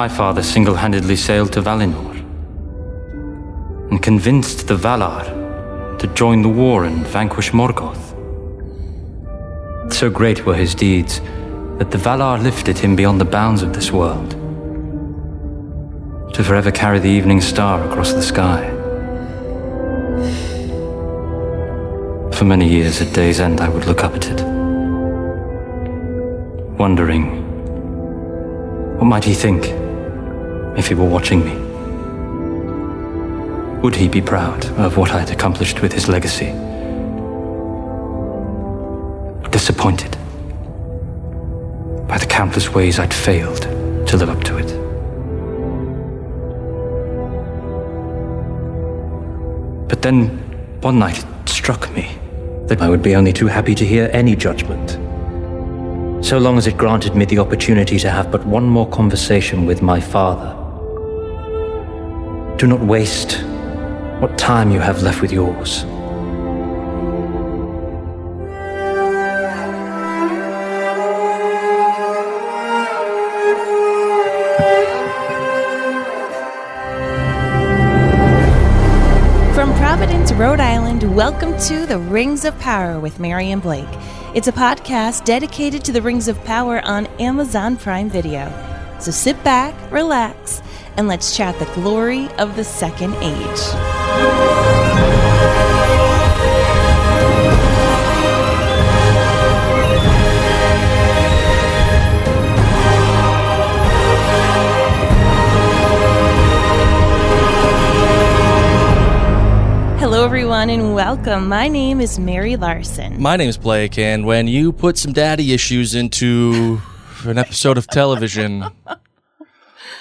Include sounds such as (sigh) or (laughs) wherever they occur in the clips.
My father single handedly sailed to Valinor and convinced the Valar to join the war and vanquish Morgoth. So great were his deeds that the Valar lifted him beyond the bounds of this world to forever carry the evening star across the sky. For many years at day's end, I would look up at it, wondering what might he think if he were watching me? Would he be proud of what I had accomplished with his legacy? Disappointed by the countless ways I'd failed to live up to it. But then, one night, it struck me that I would be only too happy to hear any judgment. So long as it granted me the opportunity to have but one more conversation with my father. Do not waste what time you have left with yours. From Providence, Rhode Island, welcome to The Rings of Power with Mary and Blake. It's a podcast dedicated to the Rings of Power on Amazon Prime Video. So sit back, relax, and let's chat the glory of the Second Age. Hello, everyone, and welcome. My name is Mary Larson. My name is Blake, and when you put some daddy issues into an episode of television, (laughs)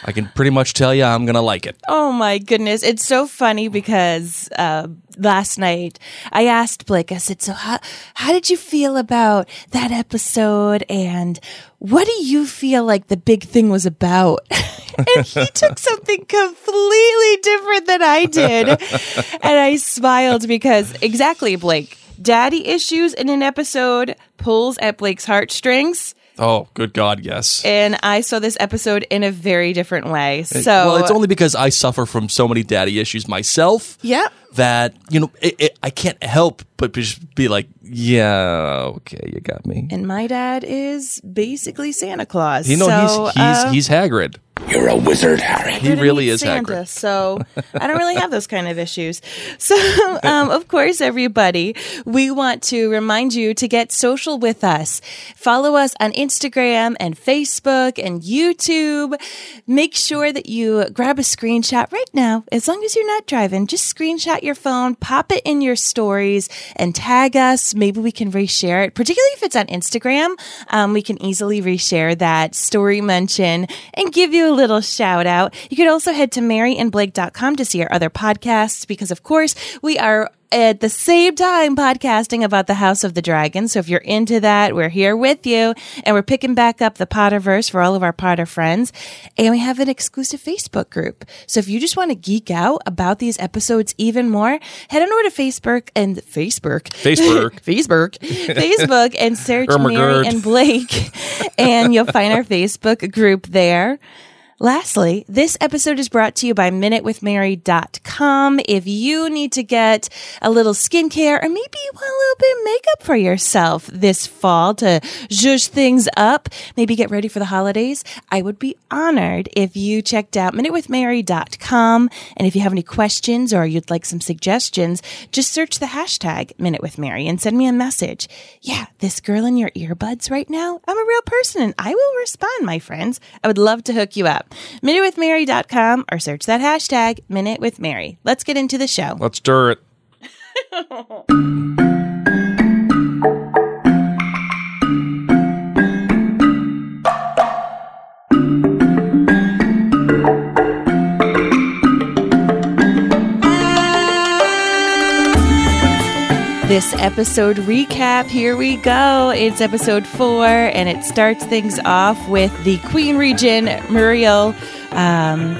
I can pretty much tell you I'm gonna like it. Oh my goodness. It's so funny because uh, last night I asked Blake, I said, So, how, how did you feel about that episode? And what do you feel like the big thing was about? (laughs) and he (laughs) took something completely different than I did. (laughs) and I smiled because exactly, Blake, daddy issues in an episode pulls at Blake's heartstrings. Oh, good God, yes. And I saw this episode in a very different way. So, well, it's only because I suffer from so many daddy issues myself yeah. that you know it, it, I can't help but just be like, yeah, okay, you got me. And my dad is basically Santa Claus. You know, so, he's he's uh, he's Hagrid. You're a wizard, Harry. He really is Santa, Hagrid. So I don't really have those kind of issues. (laughs) So, um, of course, everybody, we want to remind you to get social with us. Follow us on Instagram and Facebook and YouTube. Make sure that you grab a screenshot right now. As long as you're not driving, just screenshot your phone, pop it in your stories, and tag us. Maybe we can reshare it, particularly if it's on Instagram. Um, we can easily reshare that story mention and give you a little shout out. You could also head to maryandblake.com to see our other podcasts because, of course, we are at the same time podcasting about the House of the Dragon. So if you're into that, we're here with you and we're picking back up the Potterverse for all of our Potter friends. And we have an exclusive Facebook group. So if you just want to geek out about these episodes even more, head on over to Facebook and Facebook, Facebook. (laughs) Facebook, Facebook and (laughs) search Mary and Blake and you'll find our Facebook group there. Lastly, this episode is brought to you by MinuteWithMary.com. If you need to get a little skincare or maybe you want a little bit of makeup for yourself this fall to zhuzh things up, maybe get ready for the holidays, I would be honored if you checked out MinuteWithMary.com. And if you have any questions or you'd like some suggestions, just search the hashtag MinuteWithMary and send me a message. Yeah, this girl in your earbuds right now, I'm a real person and I will respond, my friends. I would love to hook you up. MinuteWithMary.com or search that hashtag Minute with Mary. Let's get into the show. Let's do it. (laughs) This episode recap, here we go. It's episode four, and it starts things off with the Queen Regent, Muriel, um,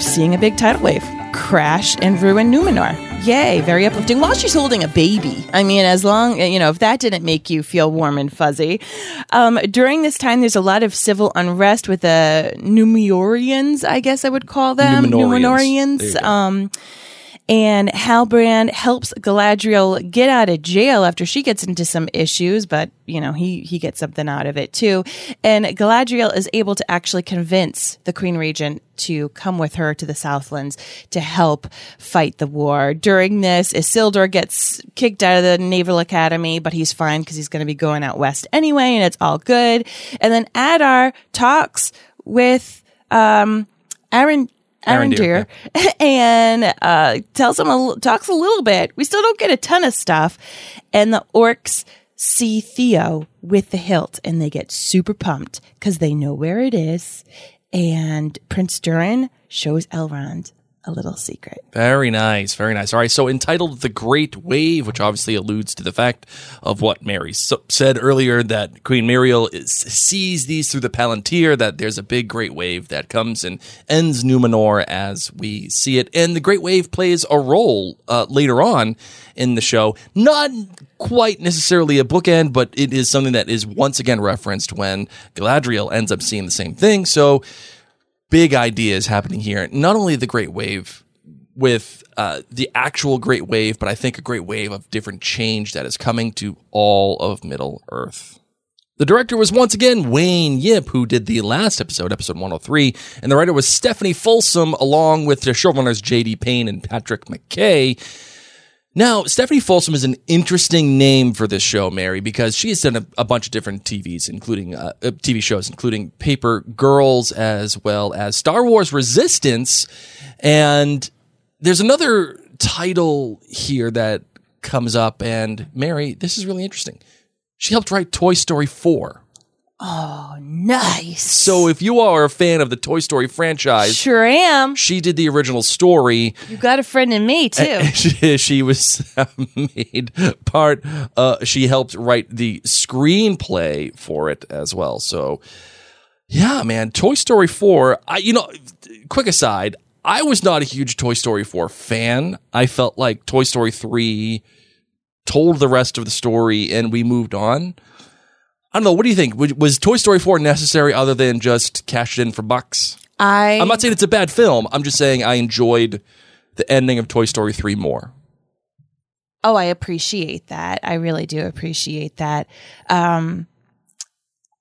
seeing a big tidal wave crash and ruin Numenor. Yay, very uplifting. While she's holding a baby. I mean, as long, you know, if that didn't make you feel warm and fuzzy. Um, during this time, there's a lot of civil unrest with the Numenoreans, I guess I would call them. Numenorians. Go. Um, and Halbrand helps Galadriel get out of jail after she gets into some issues, but you know, he he gets something out of it too. And Galadriel is able to actually convince the Queen Regent to come with her to the Southlands to help fight the war. During this, Isildur gets kicked out of the Naval Academy, but he's fine because he's going to be going out west anyway, and it's all good. And then Adar talks with um Aaron Arondir, Arondir (laughs) and uh, tells him a, talks a little bit. We still don't get a ton of stuff, and the orcs see Theo with the hilt, and they get super pumped because they know where it is. And Prince Durin shows Elrond a little secret. Very nice, very nice. All right, so entitled "The Great Wave," which obviously alludes to the fact of what Mary so- said earlier that Queen Muriel is, sees these through the Palantir. That there's a big great wave that comes and ends Numenor as we see it, and the Great Wave plays a role uh, later on in the show. Not quite necessarily a bookend, but it is something that is once again referenced when Galadriel ends up seeing the same thing. So big ideas happening here. Not only the Great Wave with uh, the actual Great Wave, but I think a great wave of different change that is coming to all of Middle Earth. The director was once again Wayne Yip, who did the last episode, episode 103, and the writer was Stephanie Folsom, along with the showrunners J.D. Payne and Patrick McKay. Now, Stephanie Folsom is an interesting name for this show, Mary, because she has done a, a bunch of different TVs, including uh, uh TV shows, including Paper Girls, as well as Star Wars Resistance. And there's another title here that comes up, and Mary, this is really interesting. She helped write Toy Story 4. Oh, nice. So if you are a fan of the Toy Story franchise, Sure am. she did the original story. You got a friend in me too. (laughs) she, she was (laughs) made part. Uh, she helped write the screenplay for it as well. So, yeah, man, Toy Story four. I, you know, quick aside, I was not a huge Toy Story four fan. I felt like Toy Story three told the rest of the story, and we moved on. I don't know. What do you think? Was, Toy Story four necessary other than just cash it in for bucks? I I'm not saying it's a bad film. I'm just saying I enjoyed the ending of Toy Story 3 more. Oh, I appreciate that. I really do appreciate that. Um,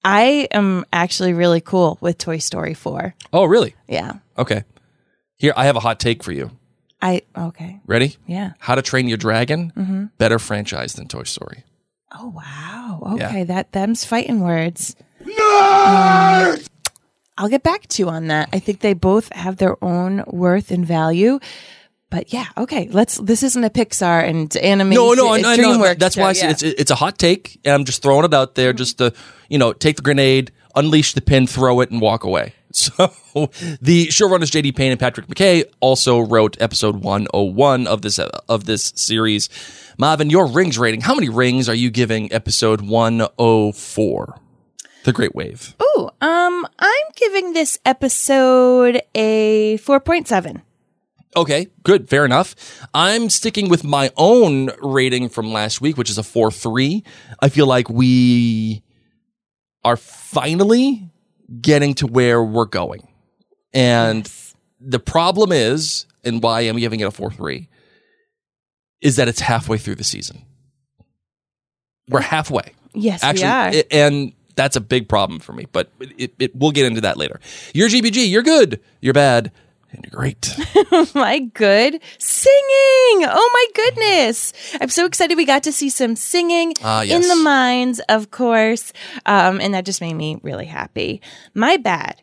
I am actually really cool with Toy Story 4. Oh, really? Yeah. Okay. Here, I have a hot take for you. I, okay. Ready? Yeah. How to Train Your Dragon, better franchise than Toy Story. Oh, wow. Yeah. Okay. That, them's fighting words. Um, I'll get back to you on that. I think they both have their own worth and value. But yeah, okay. Let's. This isn't a Pixar and animated. No, no, no, no. DreamWorks That's show, why I said yeah. it's, it's a hot take, and I'm just throwing it out there just to, you know, take the grenade, unleash the pin, throw it, and walk away. (laughs) So the showrunners JD Payne and Patrick McKay also wrote episode 101 of this of this series. Marvin, your rings rating. How many rings are you giving episode 104? The Great Wave. Oh, um, I'm giving this episode a 4.7. Okay, good, fair enough. I'm sticking with my own rating from last week, which is a 4 3. I feel like we are finally getting to where we're going. And the problem is, and why I'm giving it a 4 3, is that it's halfway through the season. We're halfway. Yes, Actually, we are. it- and that's a big problem for me, but it, it, we'll get into that later. You're GBG, you're good, you're bad, and great. (laughs) my good singing. Oh my goodness. I'm so excited we got to see some singing Ah, yes. in the mines, of course. Um, and that just made me really happy. My bad.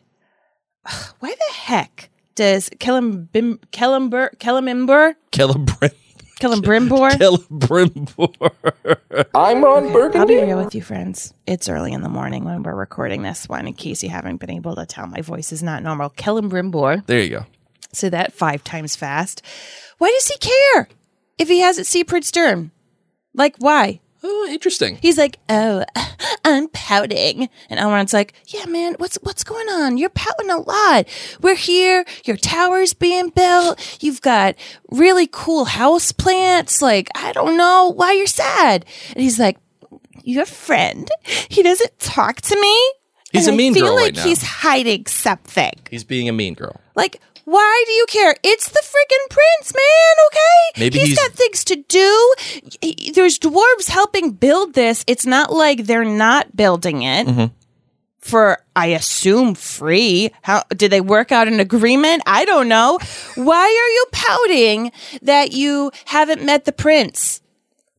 Ugh, (sighs) Why the heck does Kellam Kellamber Kellamimber Celebrim. Kellambrimbor? Celebrimbor. (laughs) I'm on Burgundy. I'll be real with you, friends. It's early in the morning when we're recording this one, in case you haven't been able to tell my voice is not normal. Kellambrimbor. There you go. Say that five times fast. Why does he care if he hasn't seen Prince Durin? Like, why? Oh, interesting. He's like, "Oh, (laughs) I'm pouting," and Elrond's like, "Yeah, man, what's what's going on? You're pouting a lot. We're here. Your tower's being built. You've got really cool house plants. Like, I don't know why you're sad." And he's like, "Your friend. He doesn't talk to me. He's and a mean I feel girl like right now. He's hiding something. He's being a mean girl. Like." Why do you care? It's the freaking prince, man, okay? Maybe he's he's- got things to do. He- There's dwarves helping build this. It's not like they're not building it Mm-hmm. for, I assume, free. How did they work out an agreement? I don't know. Why are you pouting that you haven't met the prince?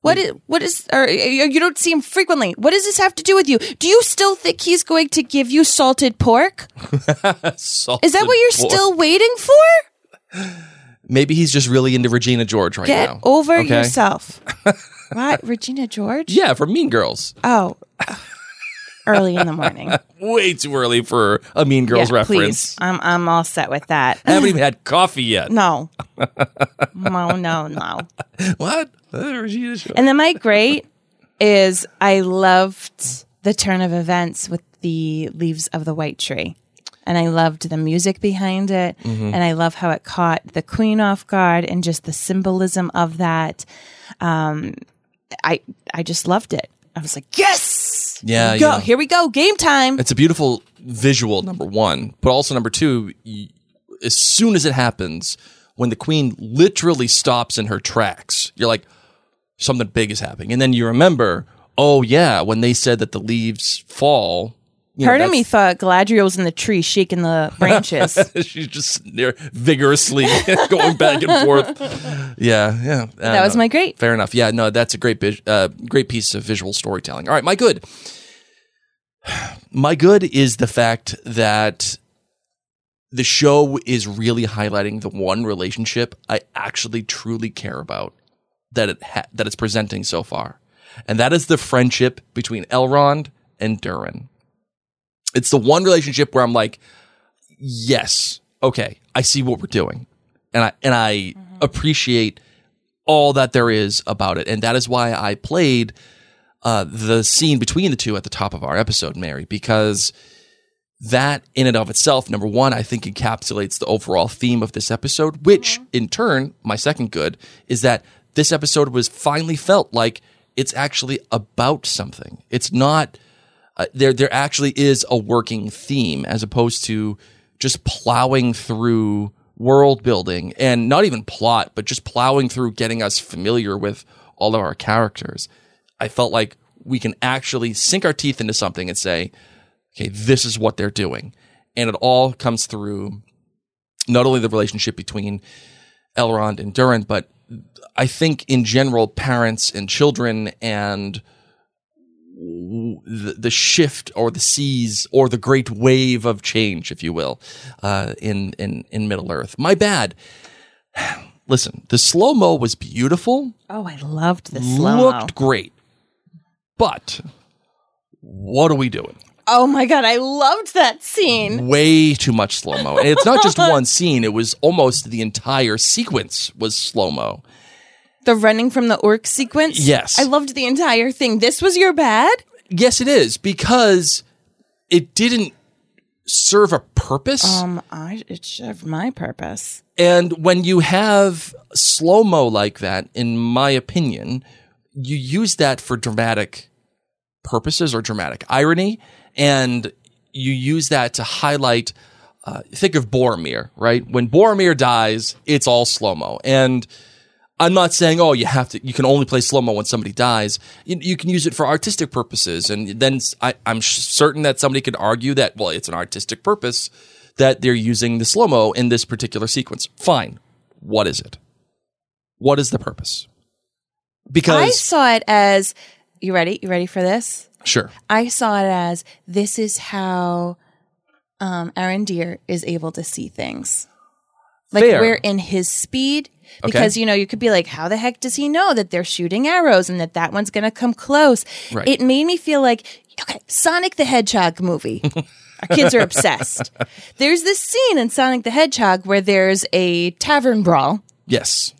What is, what is, or you don't see him frequently. What does this have to do with you? Do you still think he's going to give you salted pork? (laughs) salted Is that what you're still waiting for? Maybe he's just really into Regina George right Get now. Get over Okay? yourself. (laughs) what? Regina George? Yeah, for Mean Girls. Oh, early in the morning. (laughs) Way too early for a Mean Girls yeah, reference. please. I'm I'm all set with that. I haven't even had coffee yet. No, no, no, no. What? And then my great is I loved the turn of events with the leaves of the white tree. And I loved the music behind it. Mm-hmm. And I love how it caught the queen off guard and just the symbolism of that. Um, I I just loved it. I was like, yes, Yeah, Here we go. yeah. Here we go, game time. It's a beautiful visual, number one, but also number two, as soon as it happens, when the queen literally stops in her tracks, you're like, something big is happening. And then you remember, oh, yeah, when they said that the leaves fall. You know, Part of me thought Galadriel was in the tree shaking the (laughs) branches. (laughs) She's just vigorously (laughs) going back and forth. Yeah, yeah. that was my great. Fair enough. Yeah, no, that's a great, uh, great piece of visual storytelling. All right, my good. (sighs) My good is the fact that the show is really highlighting the one relationship I actually truly care about that it ha- that it's presenting so far, and that is the friendship between Elrond and Durin. It's the one relationship where I'm like, yes, okay, I see what we're doing, and I and I appreciate all that there is about it, and that is why I played uh, the scene between the two at the top of our episode, Mary, because that in and of itself, number one, I think encapsulates the overall theme of this episode, which in turn, my second good is that this episode was finally felt like it's actually about something. It's not uh, there. There actually is a working theme as opposed to just plowing through world building and not even plot, but just plowing through getting us familiar with all of our characters. I felt like we can actually sink our teeth into something and say, okay, this is what they're doing. And it all comes through not only the relationship between Elrond and Durin, but I think in general, parents and children and the, the shift or the seas or the great wave of change, if you will, uh, in, in, in Middle Earth. My bad. (sighs) Listen, the slow mo was beautiful, Oh, I loved the slow mo. looked great, but what are we doing? Oh my god, I loved that scene. way too much slow mo. And it's not just (laughs) one scene, it was almost the entire sequence was slow mo. The running from the orc sequence. Yes. I loved the entire thing. This was your bad. Yes, it is because it didn't serve a purpose. Um, I it served my purpose. and when you have slow mo like that, in my opinion, you use that for dramatic purposes or dramatic irony. And you use that to highlight, uh, think of Boromir, right? When Boromir dies, it's all slow mo. And I'm not saying, oh, you have to, you can only play slow mo when somebody dies. You, you can use it for artistic purposes. And then I, am certain that somebody could argue that, well, it's an artistic purpose that they're using the slow mo in this particular sequence. Fine. What is it? What is the purpose? Because I saw it as you ready? You ready for this? sure. I saw it as this is how um Arondir is able to see things. Like Fair. we're in his speed because you know you could be like how the heck does he know that they're shooting arrows and that that one's going to come close? Right. it made me feel like okay sonic the hedgehog movie. Our kids are obsessed. (laughs) There's this scene in sonic the hedgehog where there's a tavern brawl. Yes.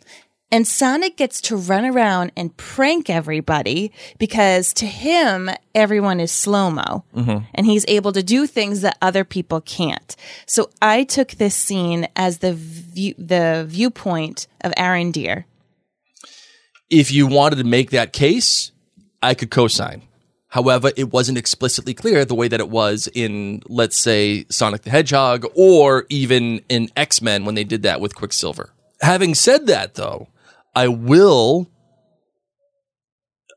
And Sonic gets to run around and prank everybody because to him, everyone is slow mo mm-hmm. and he's able to do things that other people can't. So I took this scene as the view, the viewpoint of Arondir. if you wanted to make that case, I could co-sign. However, it wasn't explicitly clear the way that it was in, let's say, Sonic the Hedgehog or even in X Men when they did that with Quicksilver. Having said that, though, I will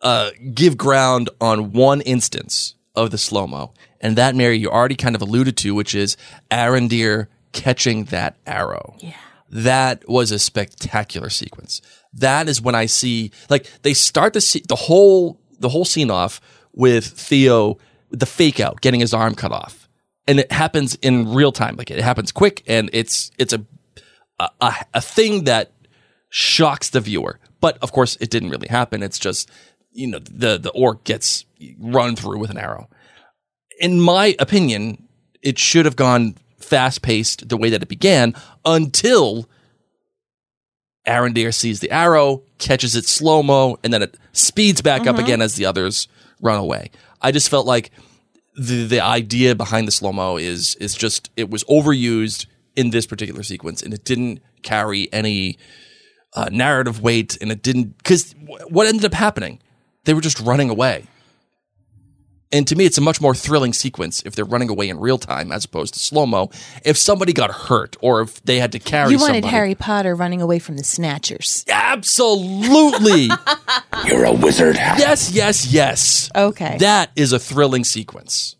uh, give ground on one instance of the slow mo, and that Mary you already kind of alluded to, which is Arondir catching that arrow. Yeah. That was a spectacular sequence. That is when I see like they start the se- the whole the whole scene off with Theo the fake out getting his arm cut off, and it happens in real time. Like it happens quick, and it's it's a a, a, a thing that shocks the viewer. But of course, it didn't really happen. It's just you know the the orc gets run through with an arrow. In my opinion, it should have gone fast paced the way that it began until Arondir sees the arrow, catches it slow mo, and then it speeds back up mm-hmm. again as the others run away. I just felt like the the idea behind the slow mo is is just it was overused in this particular sequence, and it didn't carry any uh, narrative weight, and it didn't because what ended up happening, they were just running away. And to me, it's a much more thrilling sequence if they're running away in real time as opposed to slow mo. If somebody got hurt or if they had to carry You wanted somebody. Harry Potter running away from the Snatchers. Absolutely. (laughs) You're a wizard. yes, yes, yes. Okay. That is a thrilling sequence.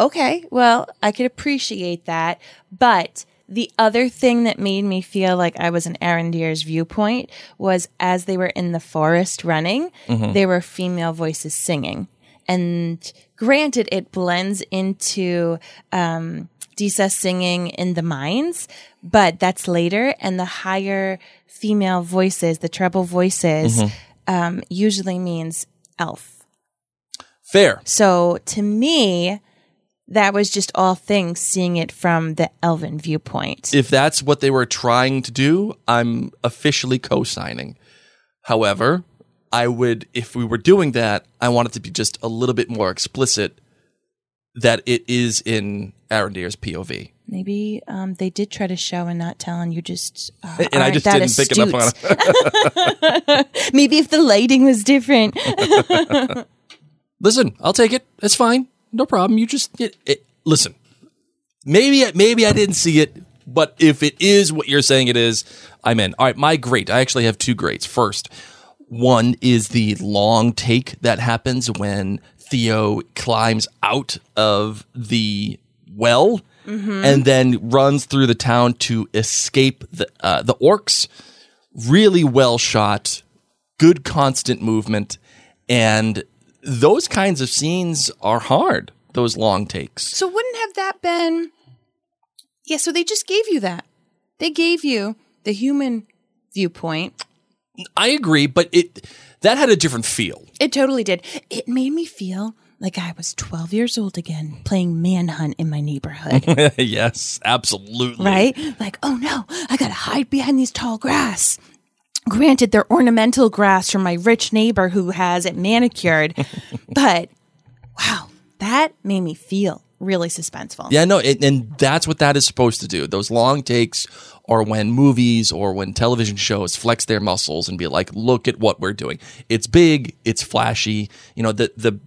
Okay, well, I could appreciate that. But the other thing that made me feel like I was in Arondir's viewpoint was as they were in the forest running, there were female voices singing. And granted, it blends into um, Disa singing in the mines, but that's later. And the higher female voices, the treble voices, um, usually means elf. Fair. So to me, that was just all things seeing it from the elven viewpoint. If that's what they were trying to do, I'm officially co signing. However, I would, if we were doing that, I want it to be just a little bit more explicit that it is in Arondir's POV. Maybe um, they did try to show and not tell, and you just uh, And I just that didn't pick it up on it. (laughs) (laughs) Maybe if the lighting was different. (laughs) Listen, I'll take it. That's fine. No problem. You just it, it, listen. Maybe maybe I didn't see it, but if it is what you're saying it is, I'm in. All right, my great. I actually have two greats. First, one is the long take that happens when Theo climbs out of the well and then runs through the town to escape the uh, the orcs. Really well shot, good constant movement, and those kinds of scenes are hard. Those long takes. so wouldn't have that been? Yeah. So they just gave you that. They gave you the human viewpoint. I agree, but it that had a different feel. It totally did. It made me feel like I was 12 years old again, playing manhunt in my neighborhood. (laughs) yes, absolutely. right? Like, oh no, I gotta hide behind these tall grass. Granted, they're ornamental grass from my rich neighbor who has it manicured, (laughs) but wow, that made me feel really suspenseful. Yeah, no, it, and that's what that is supposed to do. Those long takes are when movies or when television shows flex their muscles and be like, "Look at what we're doing. It's big, it's flashy." You know, the the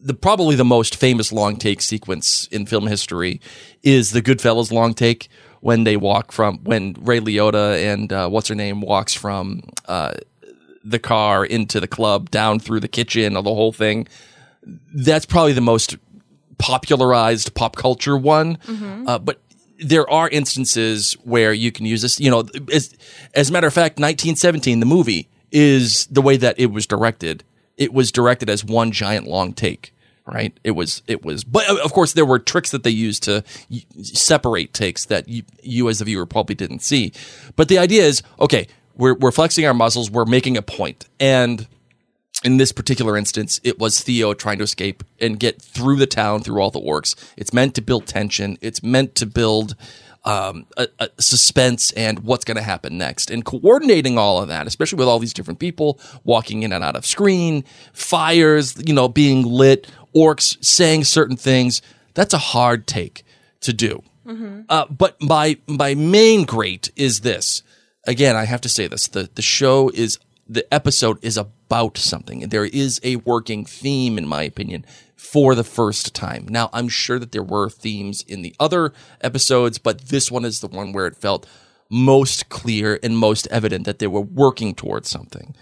the probably the most famous long take sequence in film history is the Goodfellas long take when they walk from when Ray Liotta and uh, what's her name walks from uh, the car into the club down through the kitchen or the whole thing. That's probably the most popularized pop culture one. Uh, but there are instances where you can use this. You know, as, as a matter of fact, 1917, the movie is the way that it was directed. It was directed as one giant long take. Right. It was, it was, but uh, of course there were tricks that they used to separate takes that you, you as the viewer probably didn't see. But the idea is, okay, we're, we're flexing our muscles. We're making a point. And in this particular instance, it was Theo trying to escape and get through the town through all the orcs. It's meant to build tension. It's meant to build um, a, a suspense and what's going to happen next. And coordinating all of that, especially with all these different people walking in and out of screen, fires, you know, being lit, orcs saying certain things. That's a hard take to do. Uh, but my my main great is this. Again, I have to say this: the the show is the episode is about something. And there is a working theme, in my opinion, for the first time. Now, I'm sure that there were themes in the other episodes, but this one is the one where it felt most clear and most evident that they were working towards something.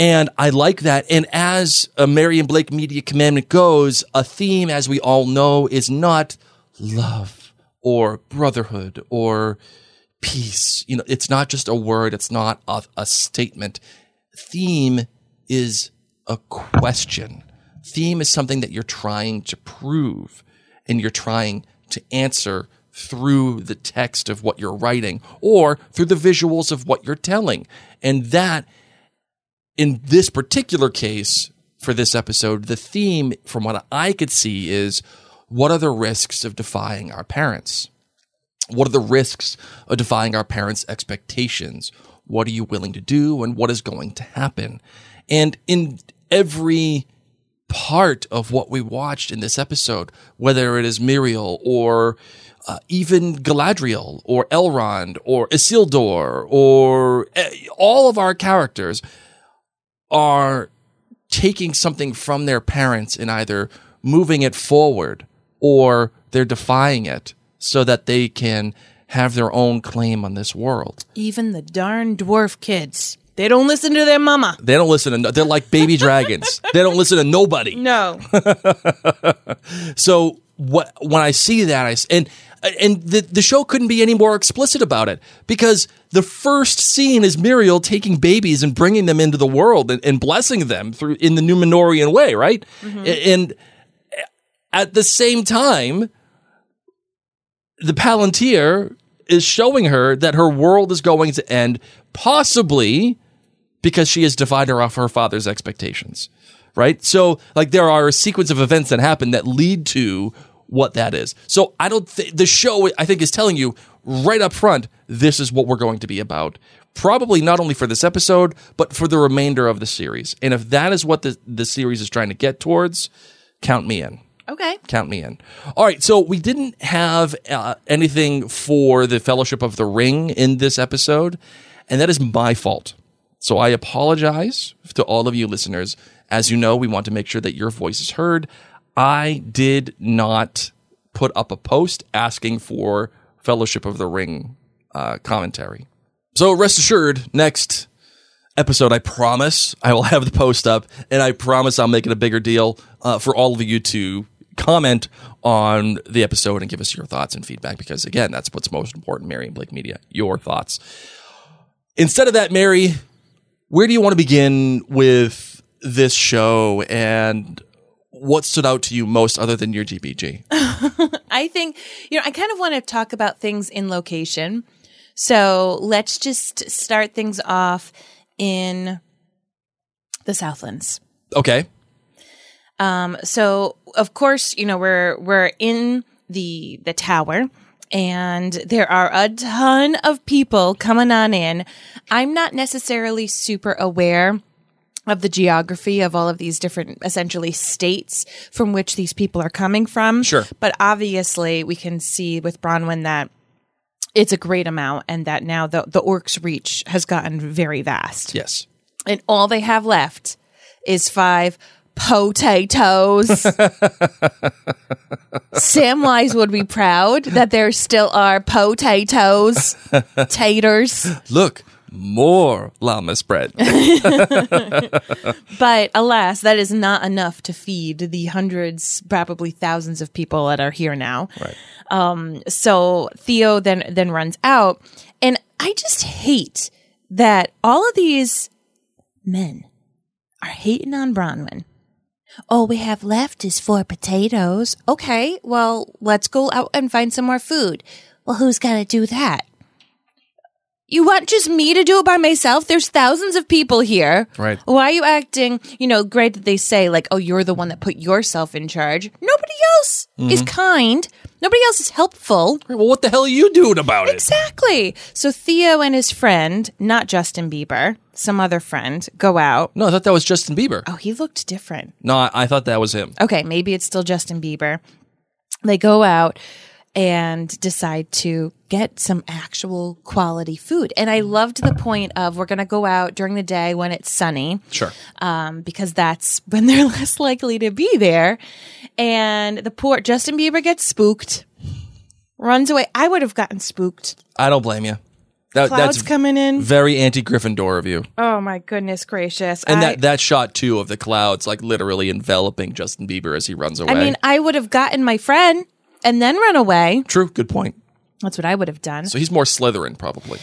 And I like that. And as a Mary and Blake Media Commandment goes, a theme, as we all know, is not love or brotherhood or peace. You know, it's not just a word. It's not a, a statement. Theme is a question. Theme is something that you're trying to prove and you're trying to answer through the text of what you're writing or through the visuals of what you're telling. And that in this particular case for this episode, the theme from what I could see is what are the risks of defying our parents? What are the risks of defying our parents' expectations? What are you willing to do and what is going to happen? And in every part of what we watched in this episode, whether it is Muriel or uh, even Galadriel or Elrond or Isildur or uh, all of our characters are taking something from their parents and either moving it forward or they're defying it so that they can have their own claim on this world. Even the darn dwarf kids. They don't listen to their mama. They don't listen to, they're like baby (laughs) dragons. They don't listen to nobody. No. (laughs) So what when I see that, I and and the the show couldn't be any more explicit about it because the first scene is Muriel taking babies and bringing them into the world and, and blessing them through in the Numenorian way, right? Mm-hmm. A- And at the same time, the Palantir is showing her that her world is going to end, possibly because she has defied her off her father's expectations. Right? So, like, there are a sequence of events that happen that lead to what that is. So, I don't think the show, I think, is telling you right up front, this is what we're going to be about. Probably not only for this episode, but for the remainder of the series. And if that is what the, the series is trying to get towards, count me in Okay. count me in. All right, so we didn't have uh, anything for the Fellowship of the Ring in this episode, and that is my fault. So I apologize to all of you listeners. As you know, we want to make sure that your voice is heard. I did not put up a post asking for Fellowship of the Ring uh, commentary. So rest assured, next episode, I promise I will have the post up, and I promise I'll make it a bigger deal uh, for all of you to comment on the episode and give us your thoughts and feedback. Because again, that's what's most important, Mary and Blake Media. Your thoughts. Instead of that, Mary, where do you want to begin with this show and what stood out to you most other than your GBG? (laughs) I think, you know, I kind of want to talk about things in location. So let's just start things off in the Southlands. Okay. Um, so of course, you know, we're we're in the the tower and there are a ton of people coming on in. I'm not necessarily super aware of the geography of all of these different essentially states from which these people are coming from. Sure. But obviously we can see with Bronwyn that it's a great amount and that now the, the orcs reach has gotten very vast Yes. and all they have left is five potatoes. (laughs) Samwise would be proud that there still are potatoes, taters. Look, more llama spread. (laughs) (laughs) But alas, that is not enough to feed the hundreds, probably thousands of people that are here now. Right. Um, so Theo then then runs out, and I just hate that all of these men are hating on Bronwyn. All we have left is four potatoes. Okay, well, let's go out and find some more food. Well, who's gonna do that? You want just me to do it by myself? There's thousands of people here. Right. Why are you acting, you know, great that they say, like, oh, you're the one that put yourself in charge? Nobody else is mm-hmm. kind. Nobody else is helpful. Well, what the hell are you doing about it? Exactly. So Theo and his friend, not Justin Bieber, some other friend, go out. No, I thought that was Justin Bieber. Oh, he looked different. No, I, I thought that was him. Okay, maybe it's still Justin Bieber. They go out and decide to get some actual quality food. And I loved the point of we're going to go out during the day when it's sunny Sure. um, because that's (laughs) when they're less likely to be there. And the poor Justin Bieber gets spooked, runs away. I would have gotten spooked. I don't blame you. That, Clouds that's coming in. very anti Gryffindor of you. Oh my goodness gracious! And I, that, that shot too of the clouds like literally enveloping Justin Bieber as he runs away. I mean, I would have gotten my friend and then run away. True, good point. That's what I would have done. So he's more Slytherin probably.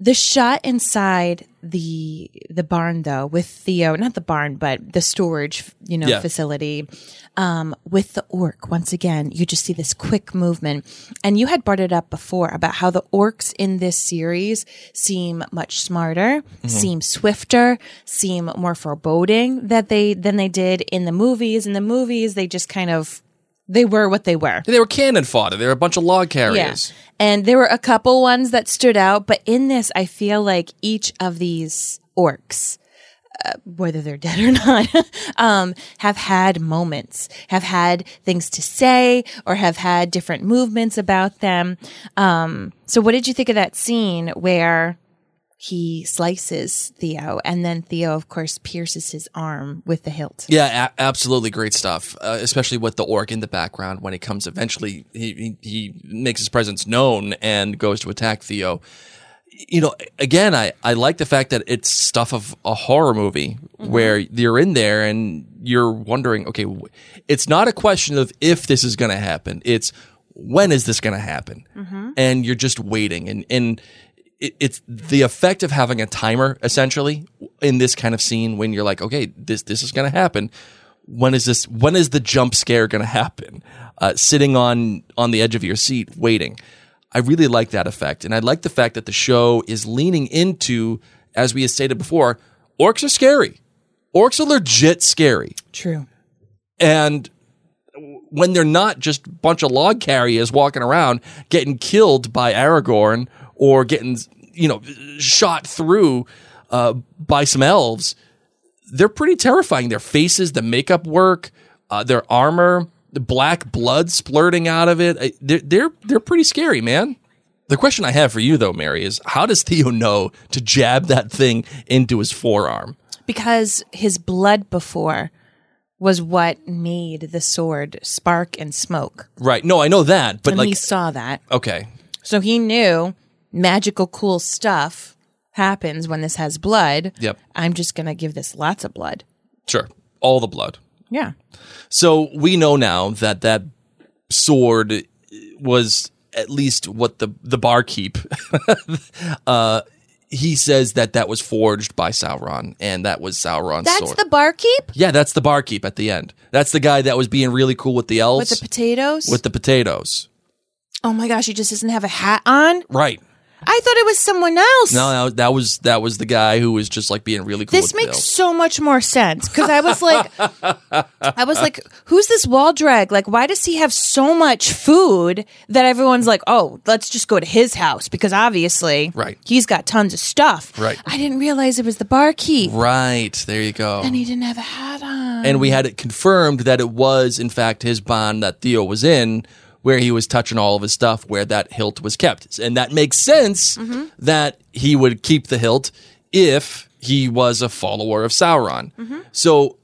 The shot inside the the barn though with Theo, not the barn, but the storage, you know, Yeah. facility, um, with the orc. Once again, you just see this quick movement. And you had brought it up before about how the orcs in this series seem much smarter, seem swifter, seem more foreboding that they than they did in the movies. In the movies, they just kind of they were what they were. They were cannon fodder. They were a bunch of log carriers. And there were a couple ones that stood out, but in this, I feel like each of these orcs, uh, whether they're dead or (laughs) not, um, have had moments, have had things to say, or have had different movements about them. Um, so, what did you think of that scene where he slices Theo, and then Theo, of course, pierces his arm with the hilt? Yeah, a- absolutely great stuff. Uh, especially with the orc in the background when he comes eventually, he, he he makes his presence known and goes to attack Theo. You know, again, I I like the fact that it's stuff of a horror movie where you're in there and you're wondering, okay, it's not a question of if this is going to happen. It's when is this going to happen, and you're just waiting and and it, it's the effect of having a timer essentially in this kind of scene when you're like, okay, this this is going to happen. When is this? When is the jump scare going to happen? Uh, sitting on on the edge of your seat, waiting. I really like that effect, and I like the fact that the show is leaning into, as we had stated before, orcs are scary. Orcs are legit scary, True. and when they're not just a bunch of log carriers walking around getting killed by Aragorn or getting you know shot through uh, by some elves, they're pretty terrifying. Their faces, the makeup work, uh, their armor, the black blood splurting out of it, uh, they're they're they're pretty scary, man. The question I have for you though, Mary, is how does Theo know to jab that thing into his forearm? because his blood before was what made the sword spark and smoke. Right. No, I know that, but and like, he saw that. okay, So he knew magical, cool stuff happens when this has blood. Yep. I'm just going to give this lots of blood. sure, all the blood. Yeah. So we know now that that sword was at least what the the barkeep. (laughs) uh, he says that that was forged by Sauron, and that was Sauron's sword. That's sword. the barkeep yeah, that's the barkeep at the end. That's the guy that was being really cool with the elves with the potatoes. with the potatoes. oh my gosh, he just doesn't have a hat on. Right. I thought it was someone else. No, no, that was that was the guy who was just like being really cool. This makes elves. so much more sense because I was like, (laughs) I was like, who's this wall drag? Like, why does he have so much food that everyone's like, oh, let's just go to his house because obviously, Right. he's got tons of stuff. Right. I didn't realize it was the barkeep, Right there, you go. and he didn't have a hat on. and we had it confirmed that it was in fact his bond that Theo was in where he was touching all of his stuff where that hilt was kept and that makes sense mm-hmm. that he would keep the hilt if he was a follower of Sauron mm-hmm. so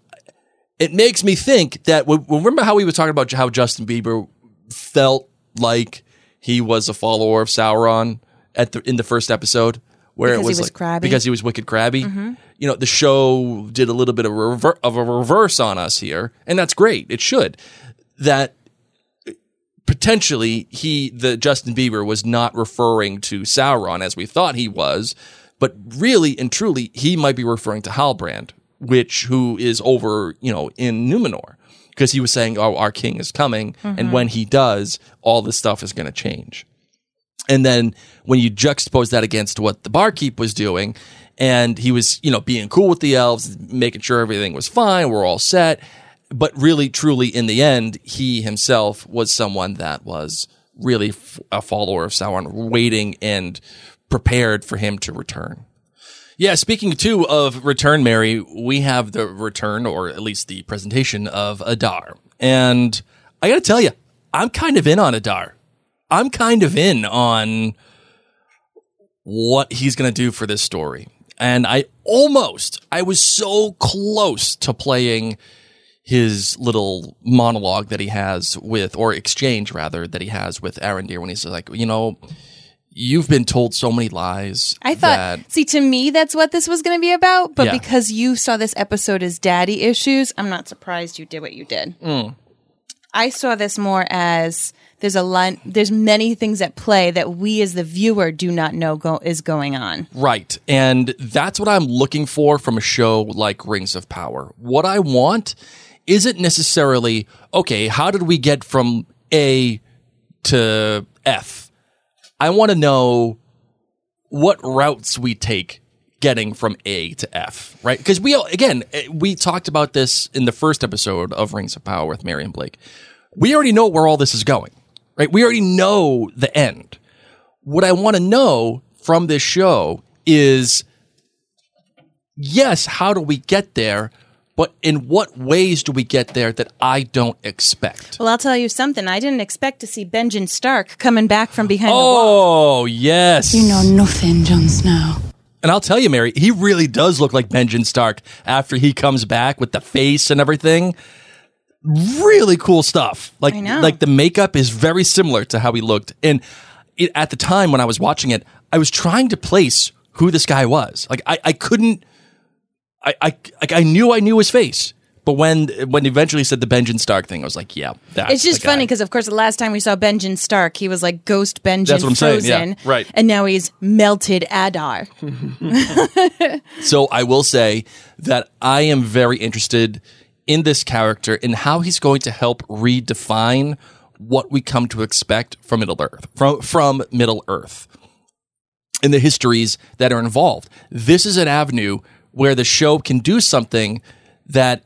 it makes me think that remember how we were talking about how Justin Bieber felt like he was a follower of Sauron at the in the first episode where Because it he was, was like crabby? because he was wicked crabby. Mm-hmm. You know, the show did a little bit of rever- of a reverse on us here, and that's great. It should that potentially he the Justin Bieber was not referring to Sauron as we thought he was, but really and truly he might be referring to Halbrand, which who is over, you know, in Numenor. Because he was saying, Oh, our king is coming, and mm-hmm. when he does, all this stuff is gonna change. And then when you juxtapose that against what the barkeep was doing, and he was, you know, being cool with the elves, making sure everything was fine, we're all set. But really, truly, in the end, he himself was someone that was really a follower of Sauron, waiting and prepared for him to return. Yeah, speaking too of return, Mary, we have the return, or at least the presentation of Adar. And I gotta tell you, I'm kind of in on Adar. I'm kind of in on what he's gonna do for this story. And I almost, I was so close to playing his little monologue that he has with, or exchange rather, that he has with Arondir when he's like, you know, you've been told so many lies. I thought, that- see, to me, that's what this was going to be about. But Yeah. because you saw this episode as daddy issues, I'm not surprised you did what you did. Mm. I saw this more as there's a line, there's many things at play that we as the viewer do not know go, is going on. Right. And that's what I'm looking for from a show like Rings of Power. What I want isn't necessarily, okay, how did we get from A to F? I want to know what routes we take getting from A to F, right? Because we, again, eh, we talked about this in the first episode of Rings of Power with Mary and Blake. We already know where all this is going, right? We already know the end what I want to know from this show is yes, how do we get there? But in what ways do we get there that I don't expect? Well, I'll tell you something. I didn't expect to see Benjen Stark coming back from behind the wall. Oh, yes. You know nothing, Jon Snow. And I'll tell you, Mary, he really does look like Benjen Stark after he comes back with the face and everything. Really cool stuff. Like, I know. like the makeup is very similar to how he looked. And it, at the time when I was watching it, I was trying to place who this guy was. Like, I, I couldn't. I, I, like, I knew I knew his face, but when when he eventually said the Benjen Stark thing, I was like, yeah, that's It's just funny because, of course, the last time we saw Benjen Stark, he was like Ghost Benjen That's what I'm saying, frozen, yeah, right. And now he's melted Adar. (laughs) (laughs) So I will say that I am very interested in this character and how he's going to help redefine what we come to expect from Middle Earth, from from Middle Earth, and the histories that are involved. This is an avenue where the show can do something that.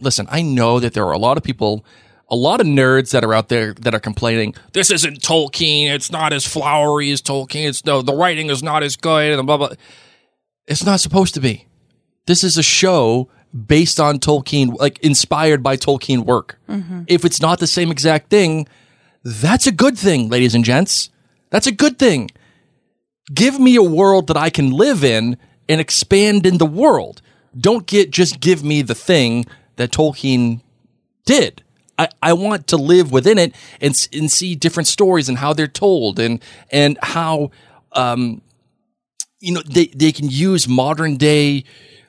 Listen, I know that there are a lot of people, a lot of nerds that are out there that are complaining. This isn't Tolkien. It's not as flowery as Tolkien. It's no, the writing is not as good. And blah blah. It's not supposed to be. This is a show based on Tolkien, like inspired by Tolkien work. Mm-hmm. If it's not the same exact thing, that's a good thing, ladies and gents. That's a good thing. Give me a world that I can live in and expand in the world. Don't get just give me the thing that Tolkien did. I, I want to live within it and, and see different stories and how they're told and and how um, you know they, they can use modern day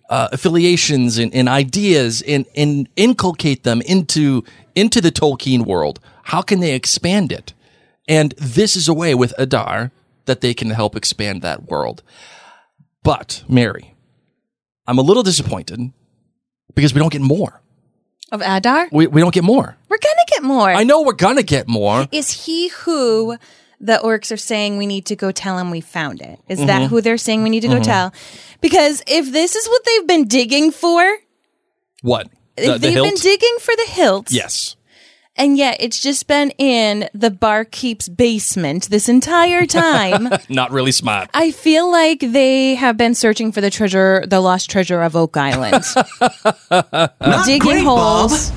uh, affiliations and, and ideas and, and inculcate them into into the Tolkien world. How can they expand it? And this is a way with Adar that they can help expand that world. But Mary, I'm a little disappointed because we don't get more. Of Adar? We, we don't get more. We're going to get more. I know we're gonna get more. Is he who the orcs are saying we need to go tell him we found it? Is Mm-hmm. that who they're saying we need to go tell? Because if this is what they've been digging for, What? if The, the they've been digging for the hilt, yes. And yet it's just been in the barkeep's basement this entire time. (laughs) Not really smart. I feel like they have been searching for the treasure, the lost treasure of Oak Island. (laughs) Digging holes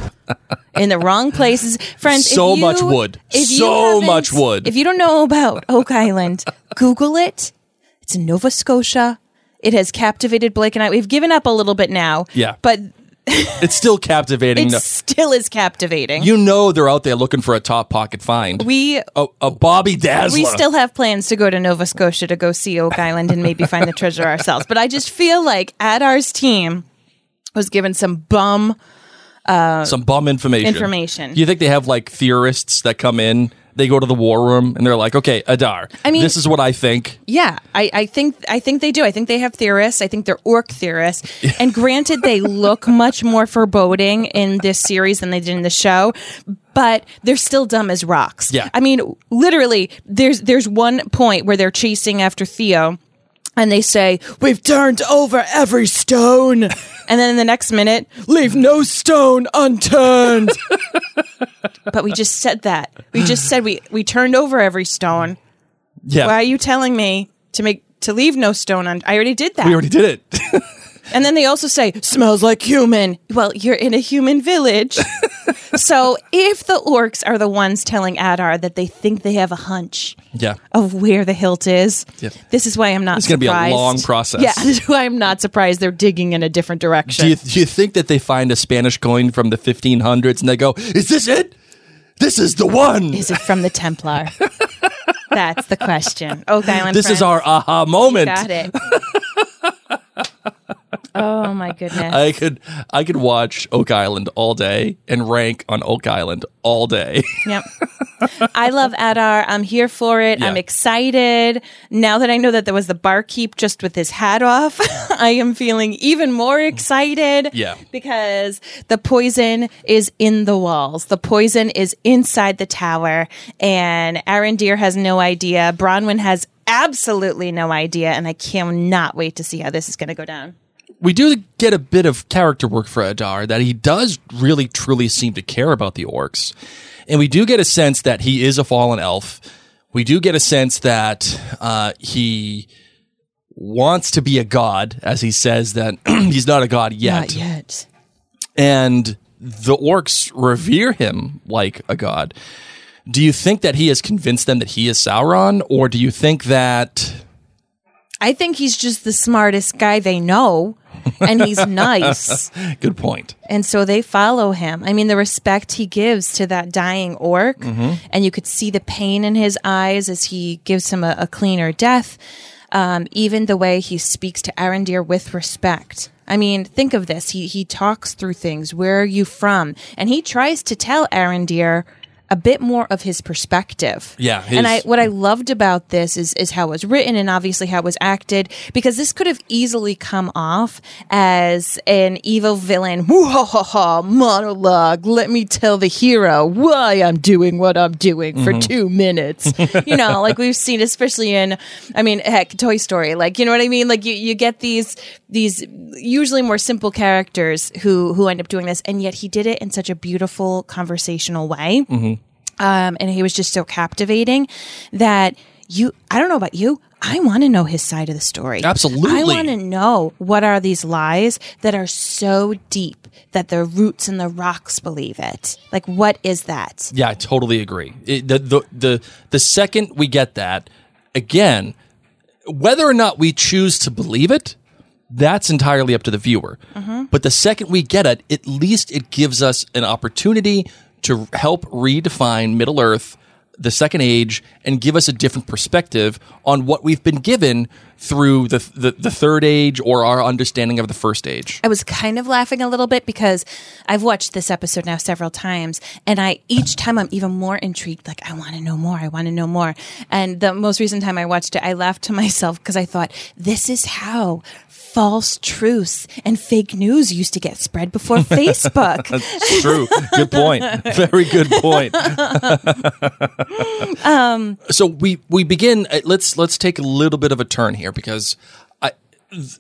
in the wrong places. Friends, So you- much wood. So much wood. If you don't know about Oak Island, Google it. It's in Nova Scotia. It has captivated Blake and I. We've given up a little bit now. Yeah. But It's still captivating. it still is captivating. you know they're out there looking for a top pocket find. we a, a Bobby Dazzler. we still have plans to go to Nova Scotia to go see Oak Island and maybe find the treasure (laughs) ourselves. But I just feel like Adar's team was given some bum uh, some bum information. Information. Do you think they have like theorists that come in they go to the war room and they're like, okay, Adar, I mean- this is what I think. Yeah, I, I think I think they do. I think they have theorists. I think they're orc theorists. And granted, they look (laughs) much more foreboding in this series than they did in the show, but they're still dumb as rocks. Yeah. I mean, literally, there's there's one point where they're chasing after Theo. And they say, We've turned over every stone. (laughs) And then in the next minute, leave no stone unturned. (laughs) but we just said that. We just said we, we turned over every stone. Yeah. Why are you telling me to make to leave no stone on? I already did that. we already did it. (laughs) and then they also say smells like human. Well, you're in a human village. (laughs) so if the orcs are the ones telling Adar that they think they have a hunch yeah. of where the hilt is, Yep. this is why I'm not. It's gonna be a long process. Yeah, (laughs) this is why I'm not surprised they're digging in a different direction. Do you, do you think that they find a Spanish coin from the 1500s and they go, is this it? This is the one. is it from the Templar? (laughs) That's the question. Oh, Oak Island. this is our aha moment. Got it. Oh my goodness. I could I could watch Oak Island all day and rank on Oak Island all day. (laughs) Yep. I love Adar. I'm here for it. I'm excited. Now that I know that there was the barkeep just with his hat off, (laughs) I am feeling even more excited. Yeah. Because the poison is in the walls. The poison is inside the tower. And Arondir has no idea. Bronwyn has absolutely no idea. And I cannot wait to see how this is going to go down. We do get a bit of character work for Adar that he does really truly seem to care about the orcs. And we do get a sense that he is a fallen elf. We do get a sense that uh, he wants to be a god, as he says that (clears throat) he's not a god yet. Not yet. and the orcs revere him like a god. Do you think that he has convinced them that he is Sauron, or do you think that I think he's just the smartest guy they know. And he's nice. (laughs) good point? And so they follow him. I mean, the respect he gives to that dying orc, and you could see the pain in his eyes as he gives him a, a cleaner death. Um, even the way he speaks to Arondir with respect. I mean, think of this. He he talks through things. Where are you from? And he tries to tell Arondir a bit more of his perspective. Yeah, and I what I loved about this is is how it was written and obviously how it was acted because this could have easily come off as an evil villain "Woo-ha-ha-ha, monologue. Let me tell the hero why I'm doing what I'm doing for mm-hmm. two minutes. you know, (laughs) like we've seen, especially in, I mean, heck, Toy Story. Like, you know what I mean? Like you, you get these these usually more simple characters who who end up doing this, and yet he did it in such a beautiful conversational way mm-hmm. Um, and he was just so captivating that you i don't know about you i want to know his side of the story Absolutely. i want to know what are these lies that are so deep that the roots and the rocks believe it like what is that Yeah, I totally agree. It, the, the the the second we get that, again, whether or not we choose to believe it, that's entirely up to the viewer. But the second we get it, at least it gives us an opportunity to help redefine Middle Earth, the Second Age, and give us a different perspective on what we've been given through the the, the Third Age or our understanding of the First Age. I was kind of laughing a little bit because I've watched this episode now several times, and I each time I'm even more intrigued. Like I want to know more. I want to know more. And the most recent time I watched it, I laughed to (laughs) myself because I thought this is how false truths and fake news used to get spread before (laughs) Facebook. It's true. good point. (laughs) Very good point. so we we begin. uh, Let's let's take a little bit of a turn here because I,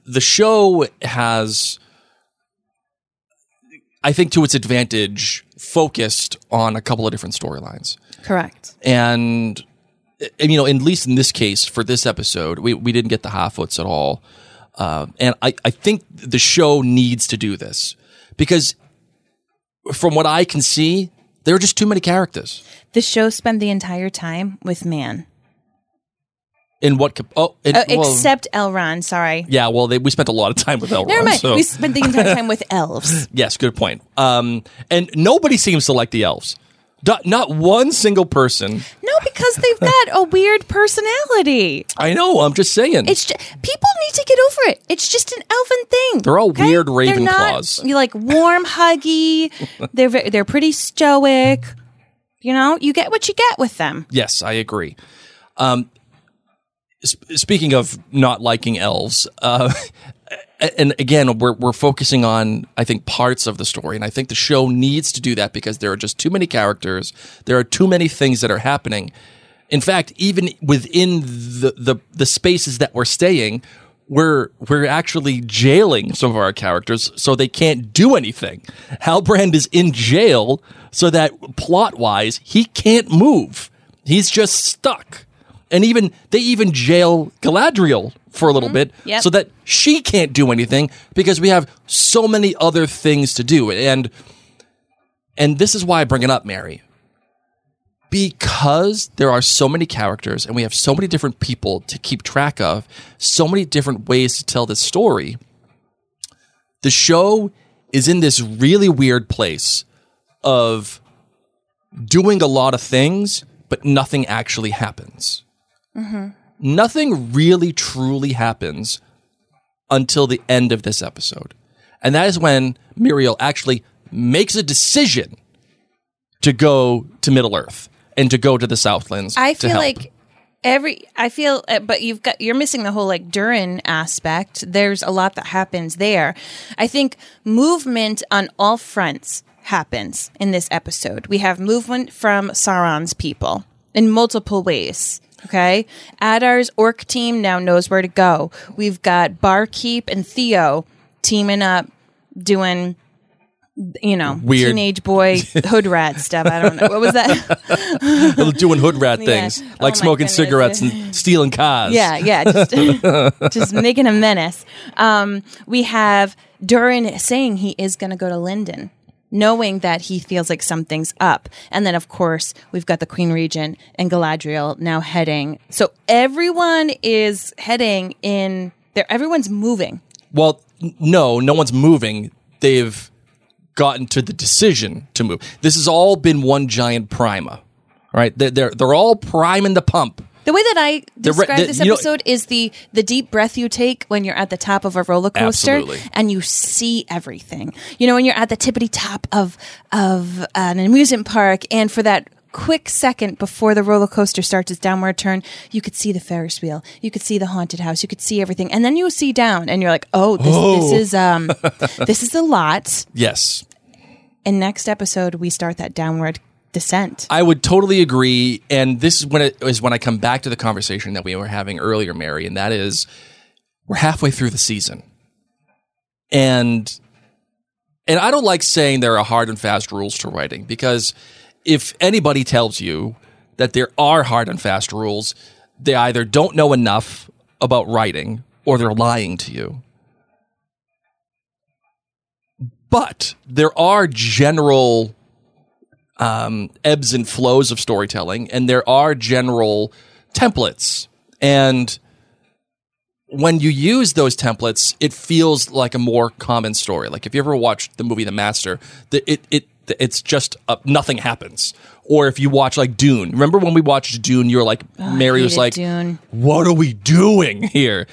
the show has, I think, to its advantage, focused on a couple of different storylines Correct. and uh, you know, at least in this case for this episode, we we didn't get the Harfoots at all, uh, and I I think the show needs to do this because from what I can see, there are just too many characters. The show spent the entire time with man, In what? Oh, it, uh, well, except Elrond. Sorry. yeah. Well, they, we spent a lot of time with Elrond. Never mind. So We spent the entire time with elves. (laughs) yes, good point. Um, and nobody seems to like the elves. Not, not one single person. No, because they've got a weird personality. I know. I'm just saying. It's just, people need to get over it. It's just an elfin thing. They're all weird Ravenclaws. you like warm, huggy. (laughs) they're they're pretty stoic. You know, you get what you get with them. Yes, I agree. Um, speaking of not liking elves, uh, (laughs) and again, we're we're focusing on I think parts of the story, and I think the show needs to do that because there are just too many characters. There are too many things that are happening. In fact, even within the the, the spaces that we're staying, we're we're actually jailing some of our characters so they can't do anything. Halbrand is in jail so that plot wise he can't move. He's just stuck. And even they even jail Galadriel for a little mm-hmm. bit Yep. so that she can't do anything because we have so many other things to do. And and this is why I bring it up, Mary. Because there are so many characters and we have so many different people to keep track of, so many different ways to tell this story, the show is in this really weird place of doing a lot of things, but nothing actually happens. Nothing really truly happens until the end of this episode. And that is when Míriel actually makes a decision to go to Middle Earth and to go to the Southlands. I feel like every I feel uh, but you've got you're missing the whole like Durin aspect. There's a lot that happens there. I think movement on all fronts happens in this episode. We have movement from Sauron's people in multiple ways. Okay. Adar's orc team now knows where to go. We've got Barkeep and Theo teaming up doing you know, Weird. teenage boy (laughs) hood rat stuff. I don't know. What was that? (laughs) doing hood rat things, Oh like my smoking cigarettes and stealing cars. Yeah, yeah, just, (laughs) just making a menace. Um, we have Durin saying he is going to go to Lindon, knowing that he feels like something's up. And then, of course, we've got the Queen Regent and Galadriel now heading. So everyone is heading in there. Everyone's moving. Well, no, no one's moving. They've gotten to the decision to move. This has all been one giant prima, right? They're they're, they're all priming the pump. The way that I re- describe the- this episode is the the deep breath you take when you're at the top of a roller coaster Absolutely. and you see everything. You know, when you're at the tippity top of of an amusement park, and for that quick second before the roller coaster starts its downward turn, you could see the Ferris wheel, you could see the haunted house, you could see everything, and then you see down, and you're like, oh, this, this is um, (laughs) this is a lot. Yes. And next episode, we start that downward descent. I would totally agree, and this is when it is when I come back to the conversation that we were having earlier, Mary, and that is we're halfway through the season, and and I don't like saying there are hard and fast rules to writing because if anybody tells you that there are hard and fast rules, they either don't know enough about writing or they're lying to you. But there are general um, ebbs and flows of storytelling, and there are general templates. And when you use those templates, it feels like a more common story. Like if you ever watched the movie The Master, the, it it it's just uh, nothing happens. Or if you watch like Dune, remember when we watched Dune? You were like, Mary was like, Dune. "What are we doing here?"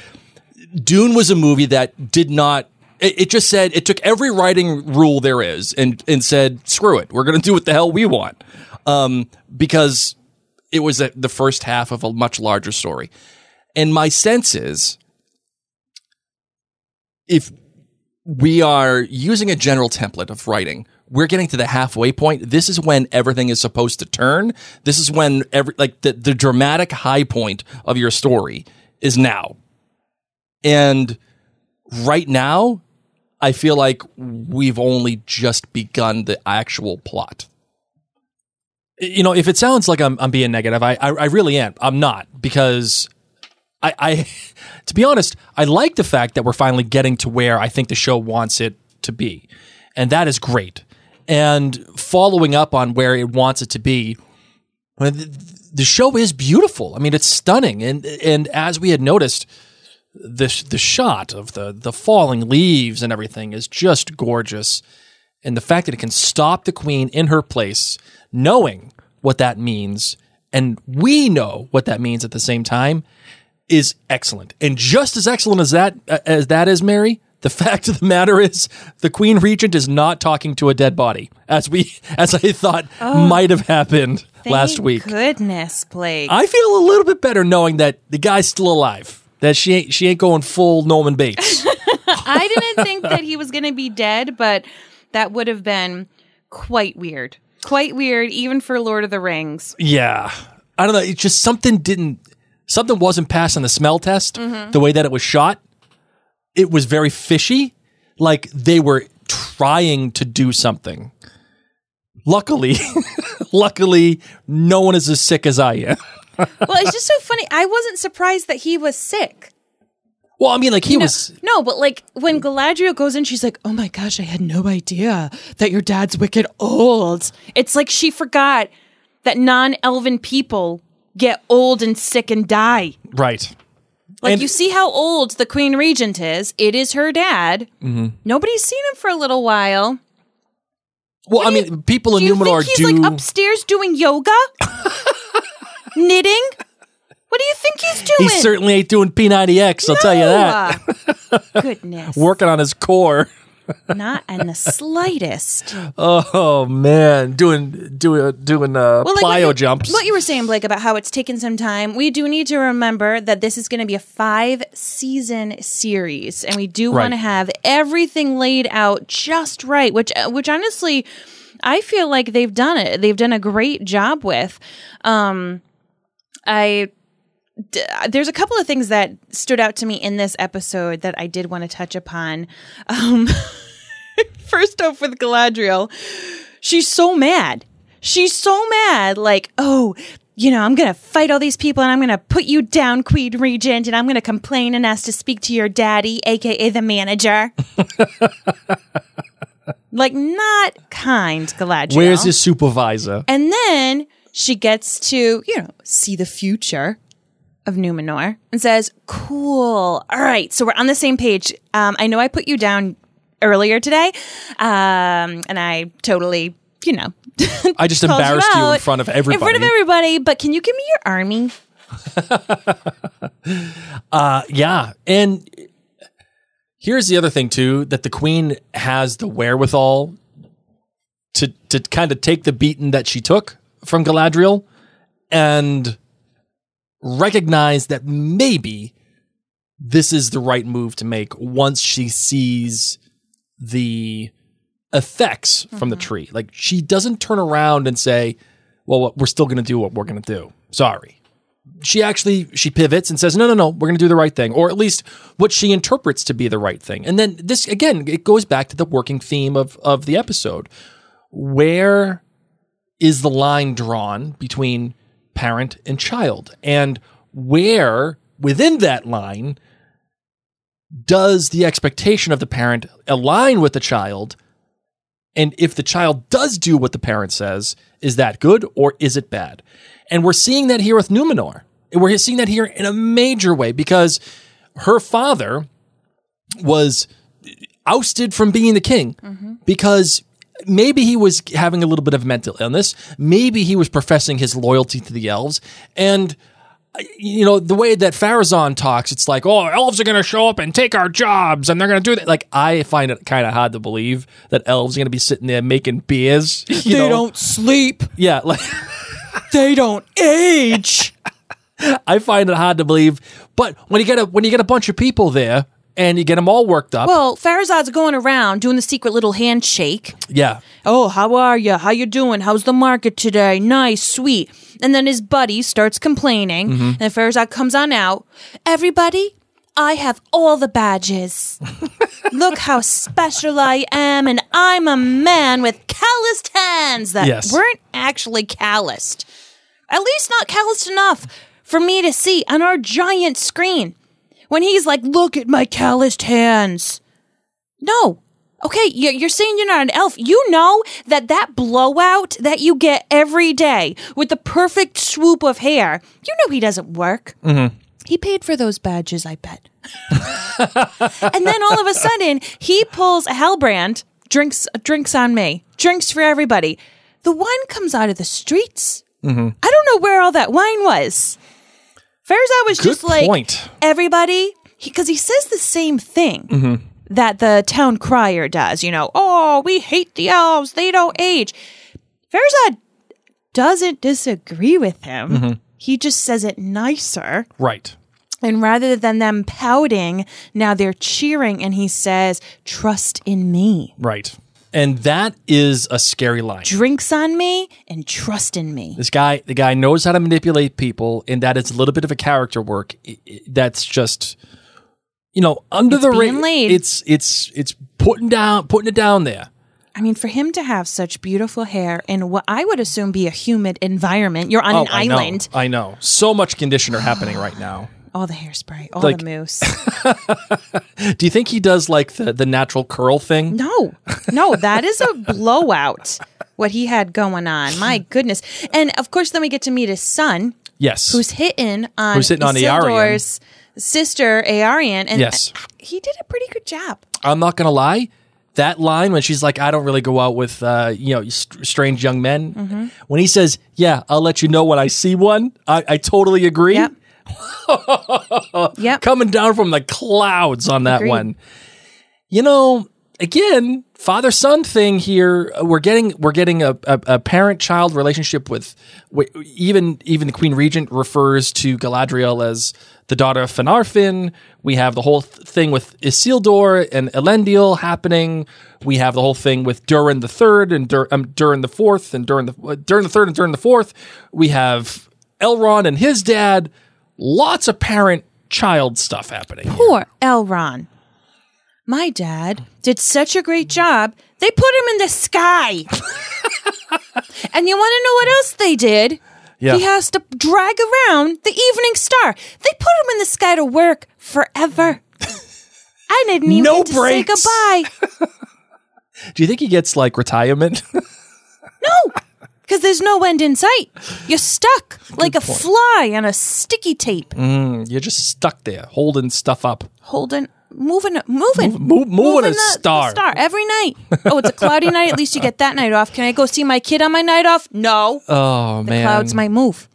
Dune was a movie that did not. It, it just said it took every writing rule there is and and said, "Screw it, we're going to do what the hell we want," um, because it was a, the first half of a much larger story. And my sense is, if we are using a general template of writing, we're getting to the halfway point. This is when everything is supposed to turn. This is when every like the, the dramatic high point of your story is now. And right now, I feel like we've only just begun the actual plot. you know, if it sounds like I'm, I'm being negative, I, I, I really am. I'm not because I, I, (laughs) to be honest, I like the fact that we're finally getting to where I think the show wants it to be. And that is great. And following up on where it wants it to be, the show is beautiful. I mean, it's stunning. And, and as we had noticed, the, the shot of the, the falling leaves and everything is just gorgeous and the fact that it can stop the queen in her place, knowing what that means, and we know what that means at the same time, is excellent. And just as excellent as that uh, as that is, Mary, The (laughs) fact of the matter is, the Queen Regent is not talking to a dead body, as we, (laughs) as I thought oh. might have happened last Thank week. Goodness, Blake. I feel a little bit better knowing that the guy's still alive. That she ain't she ain't going full Norman Bates. (laughs) (laughs) I didn't think that he was going to be dead, but that would have been quite weird. Quite weird, even for Lord of the Rings. yeah, I don't know. It's just something didn't something wasn't passed on the smell test. Mm-hmm. The way that it was shot, it was very fishy. Like they were trying to do something. Luckily, (laughs) luckily, no one is as sick as I am. Well, it's just so funny. I wasn't surprised that he was sick. Well, I mean, like he No, was. no, but like when Galadriel goes in, she's like, "Oh my gosh, I had no idea that your dad's wicked old." It's like she forgot that non-elven people get old and sick and die. Right. Like And- you see how old the Queen Regent is. It is her dad. Mm-hmm. Nobody's seen him for a little while. Well, I do you- mean, people in Do you Numenor think he's do. like upstairs doing yoga, (laughs) knitting? What do you think he's doing? he certainly ain't doing P90X, I'll tell you that. (laughs) Goodness, Working on his core. (laughs) not in the slightest. Oh man, doing doing doing uh, Well, like plyo what you, jumps. What you were saying, Blake, about how it's taken some time. We do need to remember that this is going to be a five season series, and we do Right. want to have everything laid out just right. Which, uh, which honestly, I feel like they've done it. They've done a great job with. Um, I d- there's a couple of things that stood out to me in this episode that I did want to touch upon. Um, (laughs) first off, with Galadriel, she's so mad. She's so mad. Like, oh, you know, I'm going to fight all these people and I'm going to put you down, Queen Regent, and I'm going to complain and ask to speak to your daddy, aka the manager. (laughs) like, not kind, Galadriel. Where's his supervisor? And then she gets to, you know, see the future of Numenor and says, Cool. All right. So we're on the same page. Um, I know I put you down earlier today. Um, and I totally, you know, (laughs) I just embarrassed you, in front of everybody. In front of everybody. But can you give me your army? (laughs) Uh, yeah, and here's the other thing too: that the queen has the wherewithal to to kind of take the beating that she took from Galadriel and recognize that maybe this is the right move to make once she sees the effects from the mm-hmm. tree. Like she doesn't turn around and say, "Well, we're still going to do what we're going to do." Sorry. She actually she pivots and says, "No, no, no, we're going to do the right thing," or at least what she interprets to be the right thing. And then this again, it goes back to the working theme of of the episode. Where is the line drawn between parent and child? And where within that line does the expectation of the parent align with the child? And if the child does do what the parent says, is that good or is it bad? And we're seeing that here with Numenor. And We're seeing that here in a major way because her father was ousted from being the king mm-hmm. because maybe he was having a little bit of mental illness. Maybe he was professing his loyalty to the elves. And, you know, the way that Pharazôn talks, it's like, oh, elves are going to show up and take our jobs and they're going to do that. Like, I find it kind of hard to believe that elves are going to be sitting there making beers. (laughs) You know? Don't sleep. Yeah. Like, (laughs) They don't age. (laughs) I find it hard to believe. But when you get a, when you get a bunch of people there and you get them all worked up. Well, Farazad's going around doing the secret little handshake. yeah. Oh, how are you? How you doing? How's the market today? Nice, sweet. And then his buddy starts complaining, mm-hmm. and Farazad comes on out. Everybody, I have all the badges. (laughs) Look how special I am, and I'm a man with calloused hands that Yes. weren't actually calloused. At least not calloused enough for me to see on our giant screen. When he's like, look at my calloused hands. No. Okay, you're, saying you're not an elf. You know that that blowout that you get every day with the perfect swoop of hair, you know he doesn't work. Mm-hmm. He paid for those badges, I bet. (laughs) and then all of a sudden, he pulls a Halbrand, drinks drinks on me, drinks for everybody. The wine comes out of the streets. I don't know where all that wine was. Farazad was Good just like point. everybody because he, says the same thing. that the town crier does. You know, oh, we hate the elves; they don't age. Verza doesn't disagree with him. Mm-hmm. He just says it nicer. Right. And rather than them pouting, now they're cheering, and he says, "Trust in me." Right. And that is a scary line. Drinks on me and trust in me. This guy, the guy knows how to manipulate people, and that is a little bit of a character work. I- I- That's just, you know, under It's the being ra- It's it's it's putting down putting it down there. I mean, for him to have such beautiful hair in what I would assume be a humid environment, you're on oh, an Oh, I know. island. I know. So much conditioner happening right now. All the hairspray, all Like- the mousse. (laughs) Do you think he does like the the natural curl thing? No, no, that is a blowout. What he had going on, my goodness! And of course, then we get to meet his son, Yes. who's hitting on Who's hitting on Isildur's sister Eärien, and Yes. he did a pretty good job. I'm not gonna lie. That line when she's like, "I don't really go out with uh, you know st- strange young men." Mm-hmm. When he says, "Yeah, I'll let you know when I see one," I, I totally agree. Yep. (laughs) yep. Coming down from the clouds on that Agreed. one. You know, again, father son thing here. uh, We're getting we're getting a, a, a parent child relationship with, wi- even even the Queen Regent refers to Galadriel as the daughter of Finarfin. We have the whole th- thing with Isildur and Elendil happening. We have the whole thing with Durin the third and Dur- um, Durin the fourth and Durin the uh, Durin the third and Durin the fourth. We have Elrond and his dad. Lots of parent child stuff happening. Poor Elrond. My dad did such a great job. They put him in the sky. (laughs) and you want to know what else they did? Yeah. He has to drag around the evening star. They put him in the sky to work forever. (laughs) I didn't even No get to say breaks. goodbye. (laughs) Do you think he gets like retirement? No, because there's no end in sight. You're stuck like a fly on a sticky tape, mm, You're just stuck there, holding stuff up. holding, moving, moving, Move, moving a the- star. the star every night. Oh, it's a cloudy night. At least you get that night off. Can I go see my kid on my night off? No. Oh the man! clouds might move.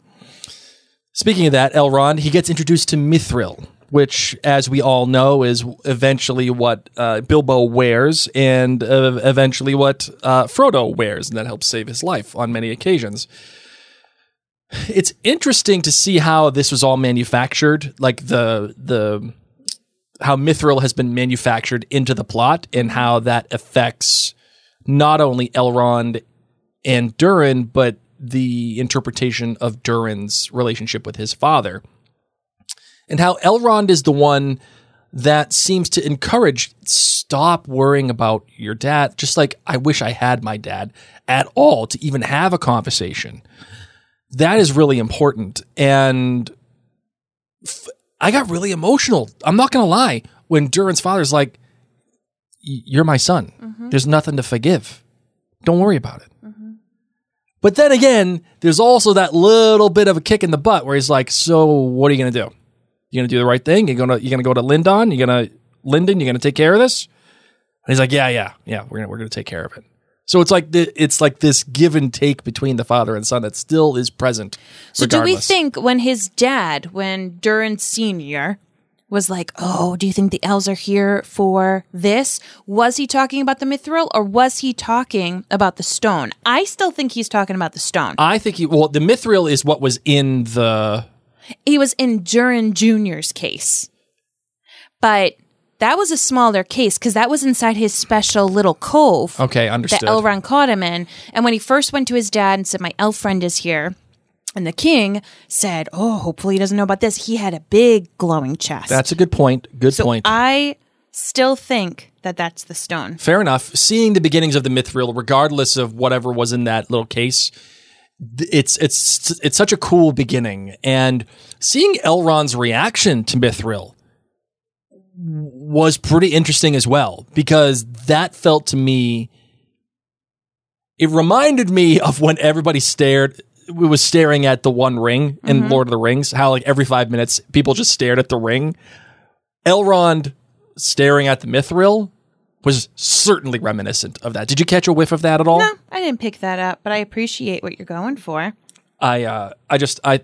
Speaking of that, Elrond, he gets introduced to Mithril, which, as we all know, is eventually what uh, Bilbo wears, and uh, eventually what uh, Frodo wears, and that helps save his life on many occasions. It's interesting to see how this was all manufactured, like the the how Mithril has been manufactured into the plot, and how that affects not only Elrond and Durin, but the interpretation of Durin's relationship with his father. And how Elrond is the one that seems to encourage stop worrying about your dad. Just like I wish I had my dad at all to even have a conversation. That is really important. And f- I got really emotional. I'm not going to lie. When Durin's father's like, You're my son. Mm-hmm. There's nothing to forgive. Don't worry about it. Mm-hmm. But then again, there's also that little bit of a kick in the butt where he's like, "So what are you going to do? You going to do the right thing? You're going to you're to go to Lindon? You're going to Lindon? You're going to take care of this?" And he's like, "Yeah, yeah, yeah. We're gonna we're gonna take care of it." So it's like the, it's like this give and take between the father and son that still is present. So do we think when his dad, when Durin Senior, was like, "Oh, do you think the elves are here for this?" Was he talking about the mithril, or was he talking about the stone? I still think he's talking about the stone. I think he well, the mithril is what was in the he was in Durin Junior's case, but that was a smaller case because that was inside his special little cove. okay, understood. that Elrond caught him in. And when he first went to his dad and said, My elf friend is here, and the king said, Oh, hopefully he doesn't know about this, he had a big glowing chest. That's a good point. Good so point. I still think that that's the stone. Fair enough. Seeing the beginnings of the mithril, regardless of whatever was in that little case, it's it's it's such a cool beginning. And seeing Elrond's reaction to mithril was pretty interesting as well because that felt to me. It reminded me of when everybody stared. We was staring at the One Ring in mm-hmm. Lord of the Rings. How like every five minutes people just stared at the ring. Elrond staring at the mithril was certainly reminiscent of that. Did you catch a whiff of that at all? No, I didn't pick that up, but I appreciate what you're going for. I uh, I just I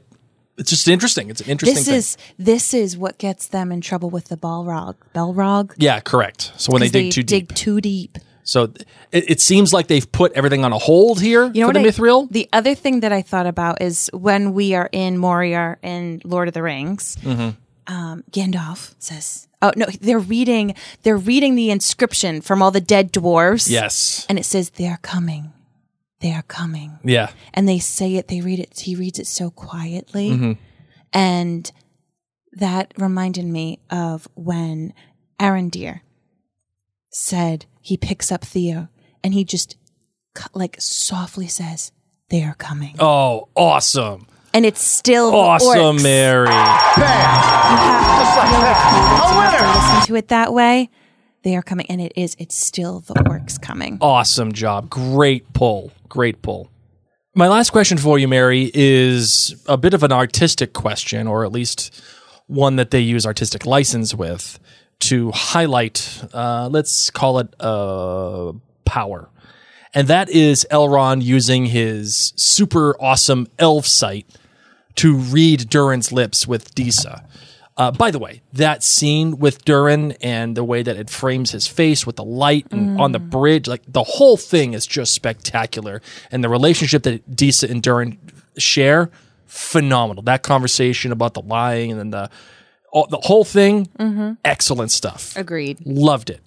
it's just interesting. It's an interesting This thing. is this is what gets them in trouble with the Balrog. Balrog. yeah, correct. So when they dig too deep. dig too deep. So it, it seems like they've put everything on a hold here You know for the I- Mithril. The other thing that I thought about is when we are in Moria in Lord of the Rings, Mm-hmm. Um, Gandalf says, "Oh no, they're reading they're reading the inscription from all the dead dwarves." yes. and it says they are coming, they are coming, Yeah. and they say it. They read it. He reads it so quietly, Mm-hmm. and that reminded me of when Arondir said he picks up Theo and he just like softly says, "They are coming," Oh, awesome. And it's still Awesome, orcs. Mary. You have to feel the cadence. You to listen to it that way. They are coming, and it is. It's still the orcs coming. Awesome job. Great pull. Great pull. My last question for you, Mary, is a bit of an artistic question, or at least one that they use artistic license with to highlight, uh, let's call it uh, power. And that is Elrond using his super awesome elf sight to read Durin's lips with Disa. Uh, by the way, that scene with Durin and the way that it frames his face with the light and on the bridge, like the whole thing is just spectacular. And the relationship that Disa and Durin share, phenomenal. That conversation about the lying and then the all, the whole thing, excellent stuff. Agreed. Loved it.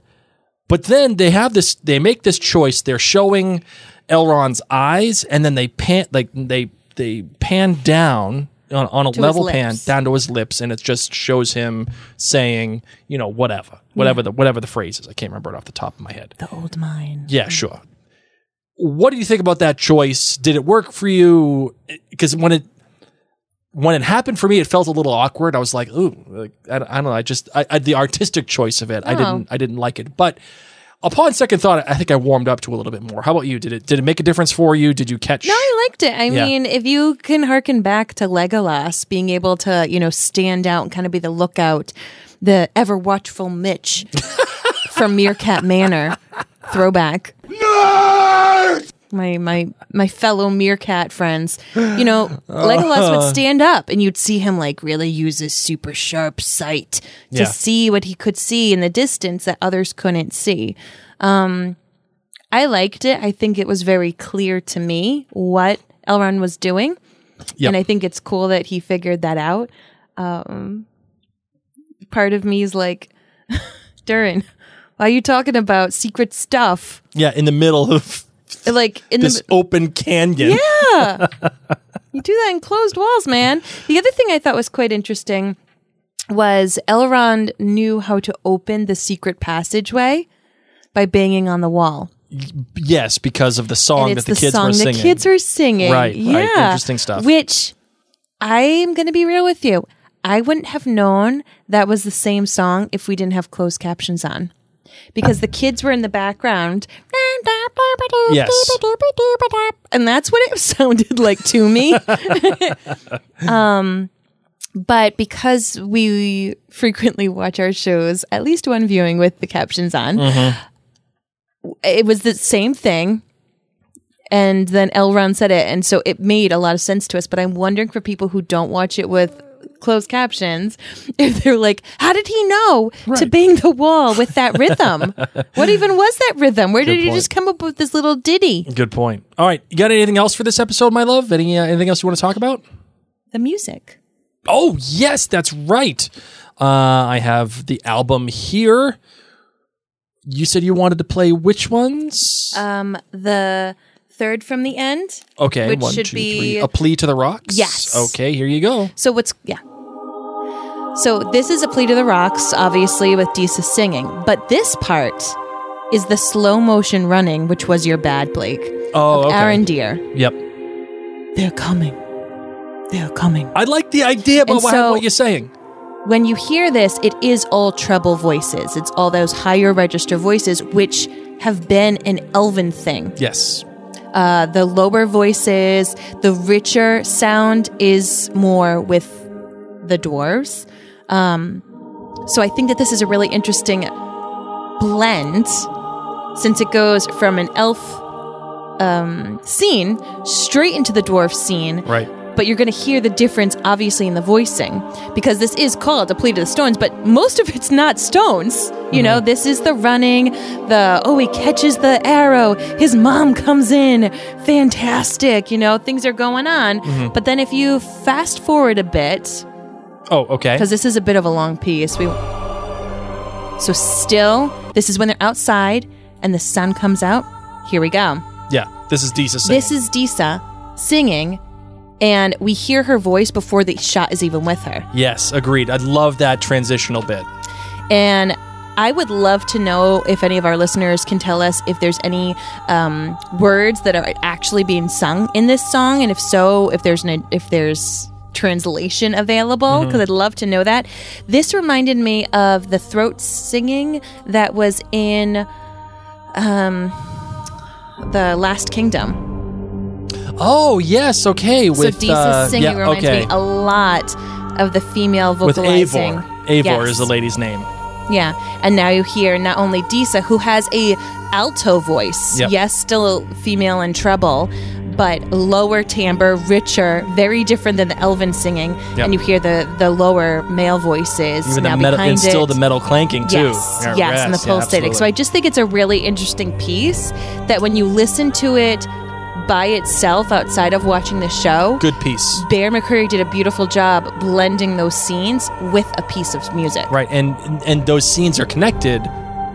But then they have this. They make this choice. They're showing Elrond's eyes, and then they pan like they they pan down on, on a level pan down to his lips, and it just shows him saying, you know, whatever, whatever the whatever the phrase is. I can't remember it off the top of my head. The old mind. Yeah, sure. What do you think about that choice? Did it work for you? Because when it when it happened for me, it felt a little awkward. I was like, "Ooh, like, I, I don't know." I just I, I, the artistic choice of it, I oh. didn't I didn't like it. But upon second thought, I think I warmed up to a little bit more. How about you? Did it did it make a difference for you? Did you catch? No, I liked it. I Yeah. mean, if you can harken back to Legolas being able to, you know, stand out and kind of be the lookout, the ever watchful Mitch (laughs) from Meerkat Manor, throwback. My my my fellow meerkat friends, you know, (gasps) Legolas would stand up and you'd see him like really use his super sharp sight to Yeah. see what he could see in the distance that others couldn't see. Um, I liked it. I think it was very clear to me what Elrond was doing. Yep. And I think it's cool that he figured that out. Um, part of me is like, (laughs) Durin, why are you talking about secret stuff? Yeah, in the middle of Like in this the open canyon. yeah, (laughs) you do that in closed walls, man. The other thing I thought was quite interesting was Elrond knew how to open the secret passageway by banging on the wall. Yes, because of the song that the, the, kids song were the kids are singing. Right, right. Yeah. Interesting stuff. Which I'm going to be real with you. I wouldn't have known that was the same song if we didn't have closed captions on. Because the kids were in the background. Yes. And that's what it (laughs) sounded like to me. (laughs) um, but because we frequently watch our shows, at least one viewing with the captions on, it was the same thing. And then Elrond said it, and so it made a lot of sense to us. But I'm wondering for people who don't watch it with closed captions, (laughs) if they're like, "How did he know to bang the wall with that rhythm? (laughs) what even was that rhythm? Where did he just come up with this little ditty?" Good point. All right, you got anything else for this episode, my love? Any uh, anything else you want to talk about? The music. Oh, yes, that's right. Uh, I have the album here. You said you wanted to play which ones? Um, the third from the end. okay, which one, should two, be- three. A Plea to the Rocks? Yes. Okay, here you go. So what's yeah. So this is a plea to the rocks, obviously with Disa singing, but this part is the slow motion running, which was your bad, Blake. Oh, okay. Arondir. Yep. They're coming. They're coming. I like the idea And what, so- what you're saying. When you hear this, it is all treble voices. It's all those higher register voices, which have been an elven thing. Yes. Uh, the lower voices, the richer sound is more with the dwarves. Um, so I think that this is a really interesting blend since it goes from an elf um, scene straight into the dwarf scene, Right. but you're going to hear the difference, obviously, in the voicing because this is called A Plea to the Stones, but most of it's not stones. You know, this is the running, the oh, he catches the arrow, his mom comes in, fantastic. You know, things are going on. But then if you fast forward a bit, Oh, okay. because this is a bit of a long piece. We so still, this is when they're outside and the sun comes out. Here we go. Yeah, this is Disa singing. This is Disa singing, and we hear her voice before the shot is even with her. yes, agreed. I love that transitional bit. And I would love to know if any of our listeners can tell us if there's any um, words that are actually being sung in this song, and if so, if there's an if there's translation available because I'd love to know that. This reminded me of the throat singing that was in um, the Last Kingdom. Oh, yes, okay. With so uh, singing yeah, reminds okay. me a lot of the female vocalizing. with. Eivør. Eivør Yes. is the lady's name. Yeah, and now you hear not only Disa, who has a alto voice. Yep. Yes, still female and treble, but lower timbre, richer, very different than the Elven singing. Yep. And you hear the the lower male voices Even now the metal, behind and still it. the metal clanking too. Yes, yes, and the yes, yeah, pulsating. so I just think it's a really interesting piece that when you listen to it by itself outside of watching the show, good piece. Bear McCreary did a beautiful job blending those scenes with a piece of music. Right, and and those scenes are connected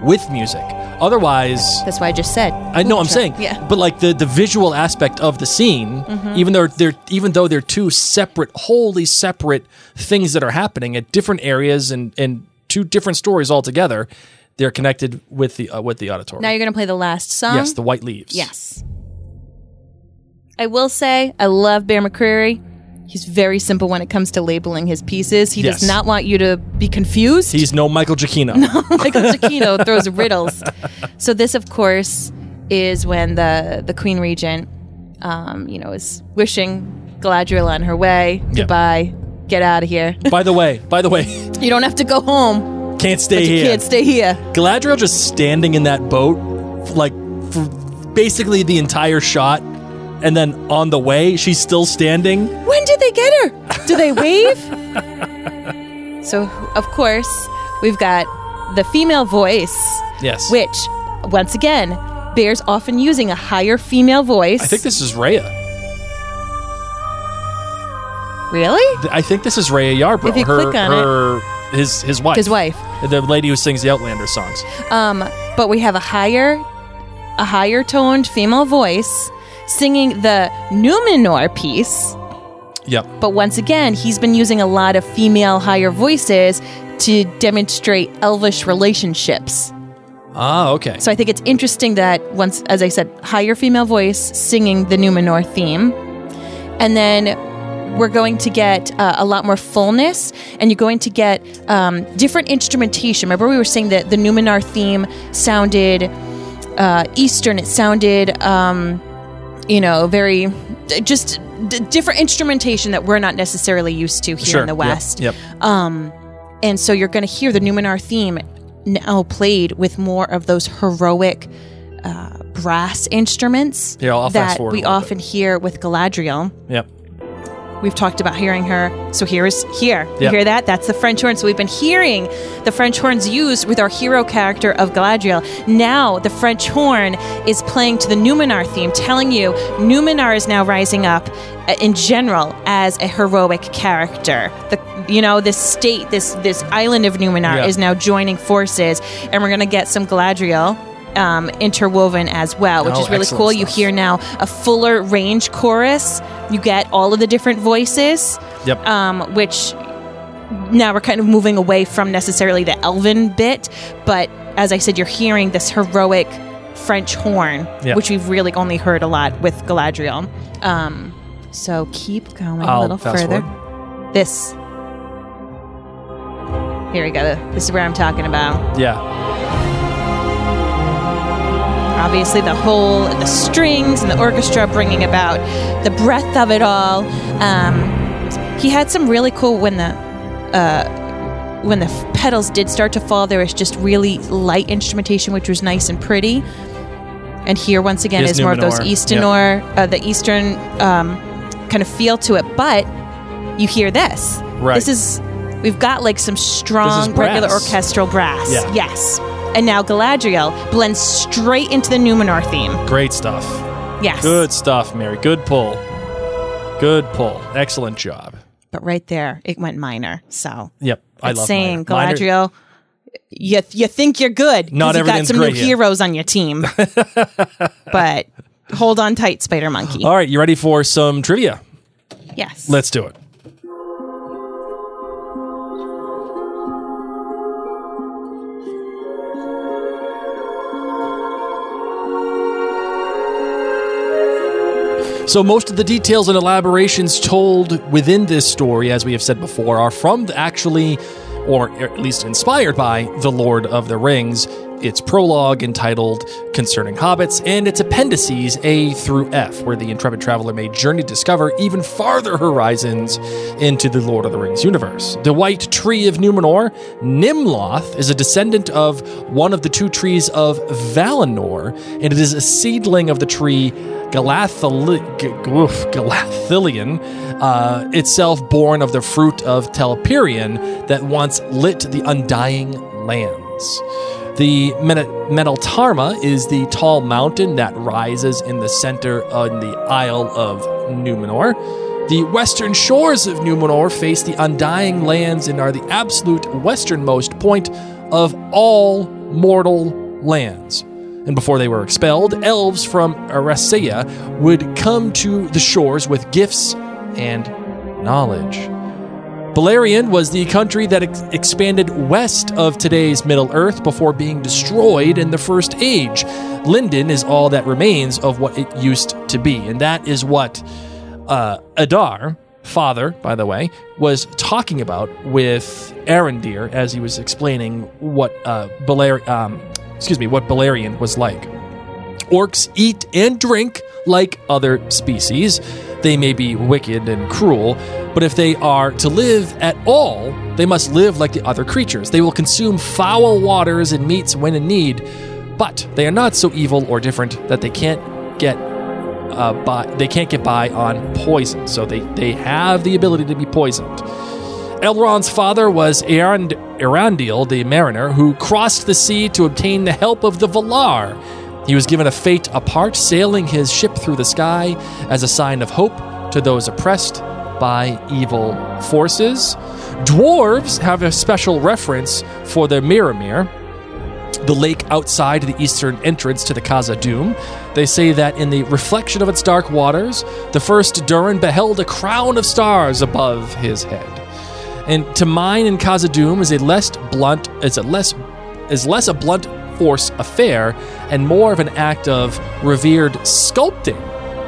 with music. Otherwise, That's why I just said. I know I'm saying, Yeah. Mm-hmm. but like the the visual aspect of the scene, even though they're even though they're two separate, wholly separate things that are happening at different areas and and two different stories altogether, they're connected with the uh, with the auditory. Now you're going to play the last song? yes, the white leaves. Yes. I will say, I love Bear McCreary. He's very simple when it comes to labeling his pieces. He Yes. does not want you to be confused. he's no Michael Giacchino. (laughs) Michael Giacchino throws riddles. So this, of course, is when the the Queen Regent, um, you know, is wishing Galadriel on her way. Yeah. Goodbye. Get out of here. by the way, by the way, (laughs) You don't have to go home, can't stay here. can't stay here. Galadriel just standing in that boat, like for basically the entire shot, and then on the way, she's still standing. When did they get her? Do they wave? (laughs) so, of course, we've got the female voice, Yes, which, once again, bears often using a higher female voice. I think this is Raya. really I think this is Raya Yarbrough. If you her, click on her, his his wife, his wife. the lady who sings the Outlander songs. Um, but we have a higher, a higher toned female voice singing the Numenor piece. Yep. But once again, he's been using a lot of female higher voices to demonstrate elvish relationships. Ah, okay. So I think it's interesting that once, as I said, higher female voice singing the Numenor theme, and then we're going to get uh, a lot more fullness, and you're going to get um, different instrumentation. Remember, we were saying that the Numenor theme sounded uh, Eastern. It sounded, um, you know, very just d- different instrumentation that we're not necessarily used to here sure. in the Yep, West. Yep. And so you're going to hear the Numenor theme now played with more of those heroic uh, brass instruments fast that we often hear with Galadriel. Yep. We've talked about hearing her. So here's here. You Yep. hear that? That's the French horn. So we've been hearing the French horns used with our hero character of Galadriel. Now the French horn is playing to the Numenor theme, telling you Numenor is now rising up uh, in general as a heroic character. The you know this state, this this island of Numenor Yeah. is now joining forces, and we're gonna get some Galadriel. Um, interwoven as well, which Oh, is really cool. You hear now a fuller range chorus. You get all of the different voices, Yep. um, which now we're kind of moving away from necessarily the elven bit. But as I said, you're hearing this heroic French horn, Yep. which we've really only heard a lot with Galadriel. Um, so keep going a I'll little fast further. forward. This. Here we go. This is where I'm talking about. yeah. Obviously the whole the strings and the orchestra bringing about the breadth of it all um, he had some really cool when the uh, when the f- pedals did start to fall there was just really light instrumentation which was nice and pretty and here once again is more of those Numenor. eastern or uh, the eastern um, kind of feel to it. But you hear this. Right. This is we've got like some strong regular orchestral brass. Yeah. Yes. And now Galadriel blends straight into the Numenor theme. Great stuff. Yes. Good stuff, Mary. Good pull. Good pull. Excellent job. But right there, it went minor. So Yep. I love saying minor. Minor- Galadriel. You, you think you're good. Not you've got some new yet. heroes on your team. (laughs) but hold on tight, Spider Monkey. All right, you ready for some trivia? Yes. Let's do it. So, most of the details and elaborations told within this story, as we have said before, are from actually, or at least inspired by, The Lord of the Rings. Its prologue entitled Concerning Hobbits, and its appendices A through F, where the intrepid traveler may journey to discover even farther horizons into the Lord of the Rings universe. The White Tree of Numenor, Nimloth, is a descendant of one of the two trees of Valinor, and it is a seedling of the tree Galathili- Galathilion, uh, itself born of the fruit of Telperion that once lit the undying lands. The Meneltarma is the tall mountain that rises in the center of the Isle of Numenor. The western shores of Numenor face the undying lands and are the absolute westernmost point of all mortal lands. And before they were expelled, elves from Eressëa would come to the shores with gifts and knowledge. Beleriand was the country that ex- expanded west of today's Middle Earth before being destroyed in the First Age. Lindon is all that remains of what it used to be, and that is what uh, Adar, father, by the way, was talking about with Arondir as he was explaining what uh, Beler- um, excuse me, what Beleriand was like. Orcs eat and drink like other species. They may be wicked and cruel, but if they are to live at all, they must live like the other creatures. They will consume foul waters and meats when in need, but they are not so evil or different that they can't get uh, by. They can't get by on poison. So they they have the ability to be poisoned. Elrond's father was Erand- Eärendil, the mariner, who crossed the sea to obtain the help of the Valar. He was given a fate apart, sailing his ship through the sky as a sign of hope to those oppressed by evil forces. Dwarves have a special reference for the Mirrormere, the lake outside the eastern entrance to the Khazad-dûm. They say that in the reflection of its dark waters, the first Durin beheld a crown of stars above his head. And to mine in Khazad-dûm is a less blunt is a less is less a blunt force affair and more of an act of revered sculpting,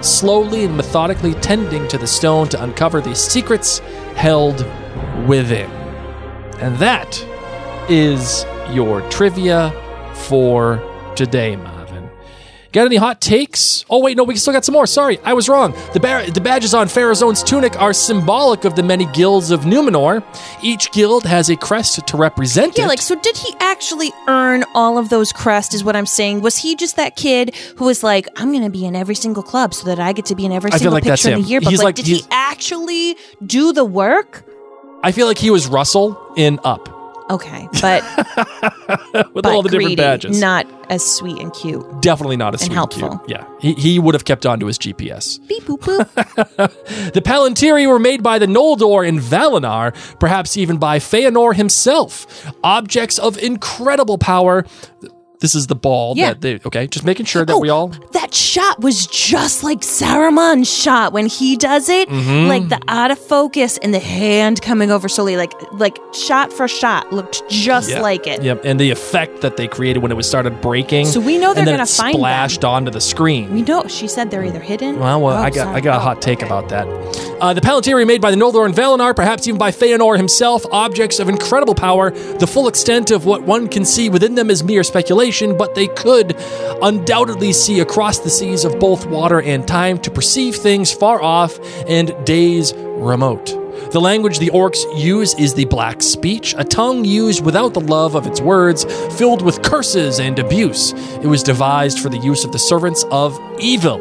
slowly and methodically tending to the stone to uncover the secrets held within. And that is your trivia for today, Marvin. Got any hot takes? Oh wait, no, we still got some more. Sorry, I was wrong. The, bar- the badges on Pharazôn's tunic are symbolic of the many guilds of Numenor. Each guild has a crest to represent Yeah, it. like so did he actually earn all of those crests is what I'm saying. Was he just that kid who was like, I'm gonna be in every single club so that I get to be in every I feel single like that's picture in him. the yearbook? He's like, like- did he's- he actually do the work? I feel like he was Russell in Up Okay, but, (laughs) with but all the greedy, different badges. not as sweet and cute. Definitely not as and sweet helpful. and cute. Yeah, he, he would have kept on to his GPS. Beep boop boop. (laughs) The Palantiri were made by the Noldor in Valinor, perhaps even by Feanor himself. Objects of incredible power. This is the ball Yeah. that they okay, just making sure that Oh, we all that shot was just like Saruman's shot when he does it, Mm-hmm. like the out of focus and the hand coming over slowly, like like shot for shot, looked just like it. Yep, and the effect that they created when it was started breaking. So we know they're gonna it find them. splashed onto the screen. We know she said they're either hidden. Well, well I got. I got a hot take okay. about that. Uh, the Palantiri made by the Noldor and Valinor, perhaps even by Feanor himself, objects of incredible power. The full extent of what one can see within them is mere speculation, but they could undoubtedly see across the seas of both water and time to perceive things far off and days remote. The language the orcs use is the black speech, a tongue used without the love of its words, filled with curses and abuse. It was devised for the use of the servants of evil.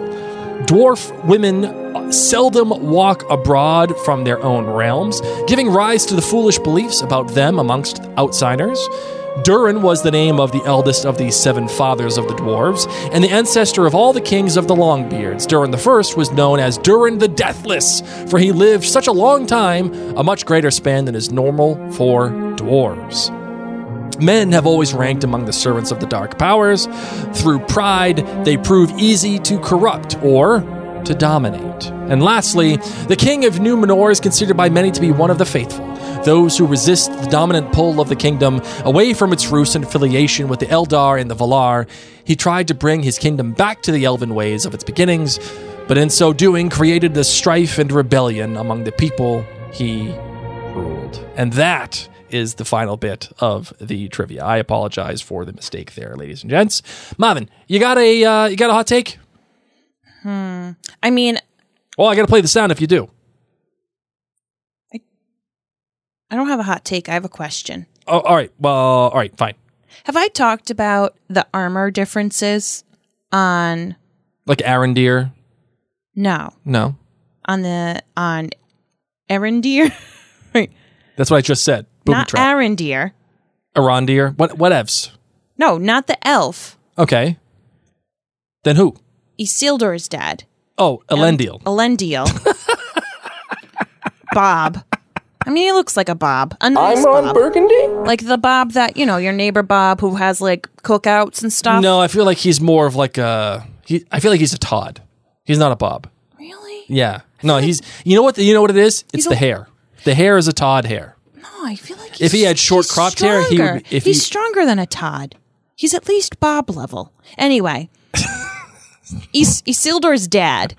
dwarf women seldom walk abroad from their own realms, giving rise to the foolish beliefs about them amongst outsiders. Durin was the name of the eldest of the seven fathers of the dwarves, and the ancestor of all the kings of the Longbeards. Durin the First was known as Durin the Deathless, for he lived such a long time, a much greater span than is normal for dwarves. Men have always ranked among the servants of the dark powers. Through pride, they prove easy to corrupt or to dominate. And lastly, the king of Numenor is considered by many to be one of the faithful, those who resist the dominant pull of the kingdom away from its roots and affiliation with the Eldar and the Valar. He tried to bring his kingdom back to the elven ways of its beginnings, but in so doing created the strife and rebellion among the people he ruled. And that is the final bit of the trivia. I apologize for the mistake there, ladies and gents. Marvin, you got a uh, you got a hot take? I mean, Well, I got to play the sound if you do. I I don't have a hot take. I have a question. Oh, all right. Well, all right, fine. Have I talked about the armor differences on Like Arendir? no No, on the on Erendir? (laughs) Wait, that's what I just said. Booby not trap. Arendir. Arondir. What? Whatevs. No, not the elf. Okay. Then who? Isildur's dad. Oh, Elendil. Elendil. (laughs) Bob. I mean, he looks like a Bob. A nice I'm on Bob. Burgundy? like the Bob that you know, your neighbor Bob who has like cookouts and stuff. No, I feel like he's more of like a. He, I feel like he's a Todd. He's not a Bob. really? Yeah. No, he's. You know what? You know what it is? It's He's a- the hair. The hair is a Todd hair. No, I feel like If he had short he's cropped hair, he would be- if he's he- stronger than a Todd. He's at least Bob level. Anyway, (laughs) Is- Isildur's dad,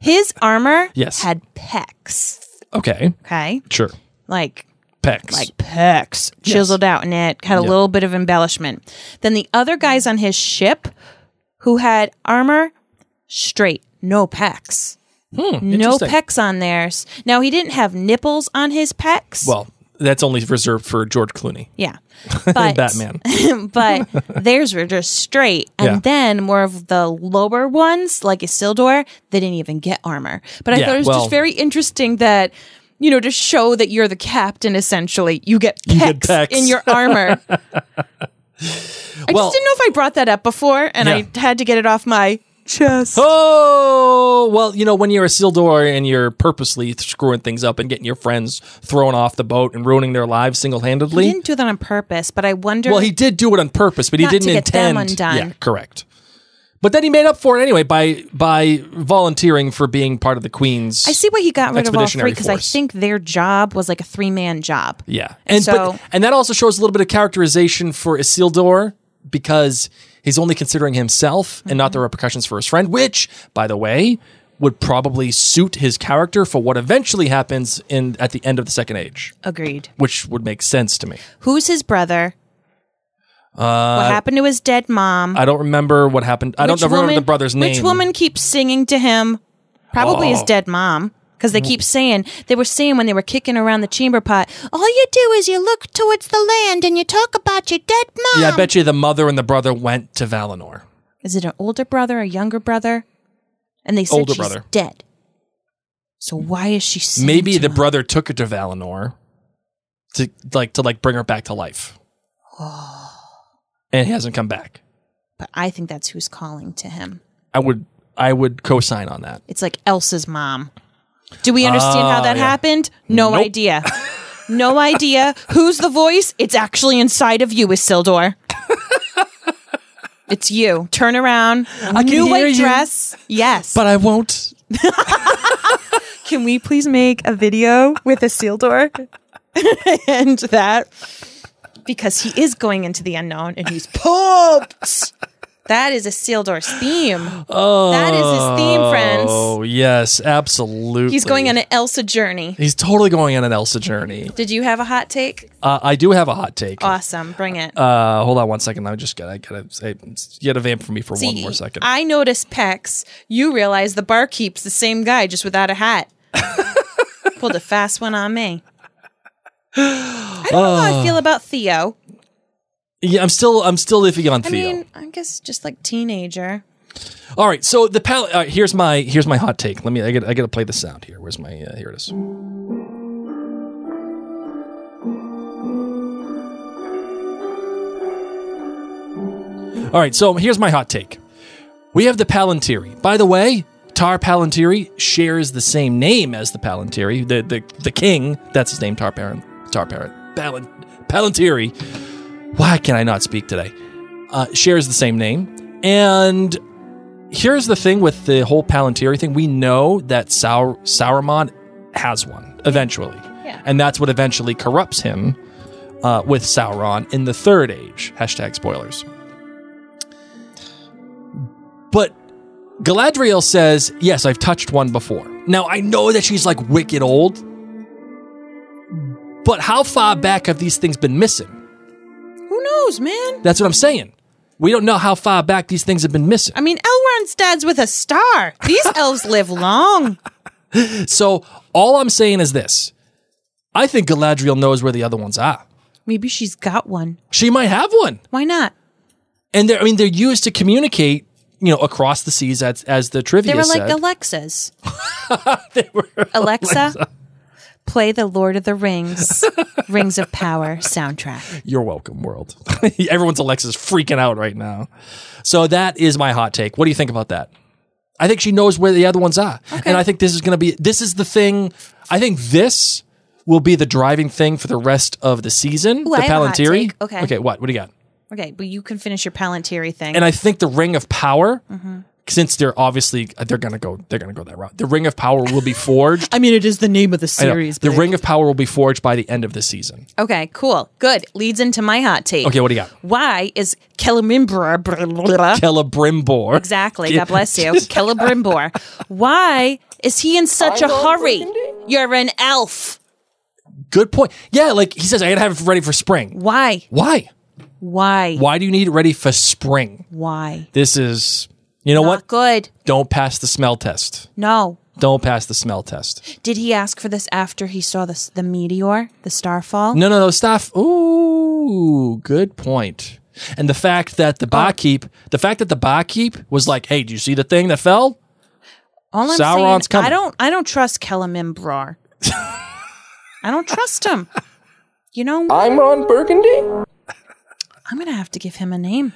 his armor Yes. had pecs. Okay. Okay, Sure. like Pecs. like pecs chiseled out in it, had a little bit of embellishment. Then the other guys on his ship who had armor straight, no pecs. no Hmm, interesting. pecs on theirs. Now he didn't have nipples on his pecs. Well, that's only reserved for George Clooney. yeah. (laughs) But Batman. (laughs) but theirs were just straight. And Yeah. then more of the lower ones, like Isildur, they didn't even get armor. But I Yeah, thought it was well- just very interesting that, you know, to show that you're the captain, essentially, you get pecs, get pecs. in your armor. (laughs) I Well- just didn't know if I brought that up before, and Yeah. I had to get it off my chest. Oh well, you know when you're Isildur and you're purposely screwing things up and getting your friends thrown off the boat and ruining their lives single handedly. He handedly. didn't do that on purpose, but I wonder. Well, he did do it on purpose, but he Not to didn't get them intend. undone. Yeah, correct. But then he made up for it anyway by by volunteering for being part of the Queen's. I see why he got rid of all three Expeditionary because I think their job was like a three man job. Yeah, and So- but, and that also shows a little bit of characterization for Isildur because he's only considering himself and not the Mm-hmm. repercussions for his friend, which, by the way, would probably suit his character for what eventually happens in at the end of the Second Age, Agreed. which would make sense to me. Who's his brother? what happened to his dead mom? Uh, I don't remember what happened. I don't Which remember woman- the brother's name. Which woman keeps singing to him? Probably his Oh. dead mom. Because they mm-hmm. keep saying, they were saying when they were kicking around the chamber pot, all you do is you look towards the land and you talk about your dead mom. Yeah, I bet you the mother and the brother went to Valinor. Is it an older brother, a younger brother? And they said Older she's brother. dead. So why is she Maybe to the him? brother took her to Valinor to like to like bring her back to life. (sighs) and he hasn't come back. But I think that's who's calling to him. I would I would co-sign on that. It's like Elsa's mom. Do we understand how Ah, that yeah. happened? No Nope. idea. (laughs) No idea. Who's the voice? It's actually inside of you, Isildur. it's you. Turn around. can New white you. dress. Yes. But I won't. (laughs) can we please make a video with Isildur (laughs) and that? Because he is going into the unknown and he's pumped. That is a Isildur's theme. Oh, That is his theme, friends. Oh yes, absolutely. He's going on an Elsa journey. He's totally going on an Elsa journey. Did you have a hot take? Uh, I do have a hot take. Awesome. Bring it. Uh, hold on one second. I just gotta, I gotta say, you gotta vamp for me for one more second. I noticed pecs. You realize the barkeep's the same guy, just without a hat. (laughs) Pulled a fast one on me. I don't know how I feel about Theo. Yeah, I'm still, I'm still iffy on I Theo. mean, I guess just like teenager. All right, so the pal- here's my here's my hot take. Let me I got I got to play the sound here. Where's my uh, here it is. All right, so here's my hot take. We have the Palantiri. By the way, Tar Palantiri shares the same name as the Palantiri. The the, the king, that's his name, Tar Paran, Tar Paran, Palan, Palantiri. Why can I not speak today? Uh, shares the same name. And here's the thing with the whole Palantiri thing. We know that Saur- Sauron has one eventually. Yeah. And that's what eventually corrupts him uh, with Sauron in the third age. Hashtag spoilers. But Galadriel says, Yes, I've touched one before. Now, I know that she's like wicked old, but how far back have these things been missing? Knows, man? That's what I'm saying. We don't know how far back these things have been missing. I mean, Elrond's dad's with a star. These (laughs) elves live long. So, all I'm saying is this I think Galadriel knows where the other ones are. Maybe she's got one. She might have one. Why not? And they're, I mean, they're used to communicate, you know, across the seas as, as the trivia They were like said. Alexas. (laughs) Alexa, play the Lord of the Rings, Rings of Power soundtrack. (laughs) You're welcome, world. (laughs) Everyone's Alexa's freaking out right now. So that is my hot take. What do you think about that? I think she knows where the other ones are. And I think this is going to be, this is the thing. I think this will be the driving thing for the rest of the season. Ooh, the I have a hot Palantiri. Okay. Okay, what? What do you got? Okay, but you can finish your Palantiri thing. And I think the Ring of Power, Mm-hmm. Since they're obviously, uh, they're going to go, they're going to go that route. The Ring of Power will be forged. (laughs) I mean, it is the name of the series. The Ring of Power will be forged by the end of the season. Okay, cool. Good. Leads into my hot take. Okay, what do you got? Why is Celebrimbor (laughs) Celebrimbor. Exactly. God bless you. Celebrimbor. Why is he in such a hurry? You're an elf. Good point. Yeah, like he says, I gotta have it ready for spring. Why? Why? Why? Why do you need it ready for spring? Why? This is, you know Not what? good. Don't pass the smell test. No. Don't pass the smell test. Did he ask for this after he saw the the meteor, the starfall? No, no, no, stuff. Ooh, good point. And the fact that Oh. the barkeep, the fact that the barkeep was like, "Hey, do you see the thing that fell?" All I'm Sauron's saying, coming. I don't. I don't trust Celebrimbor. I don't trust him. You know, I'm on Burgundy. I'm gonna have to give him a name.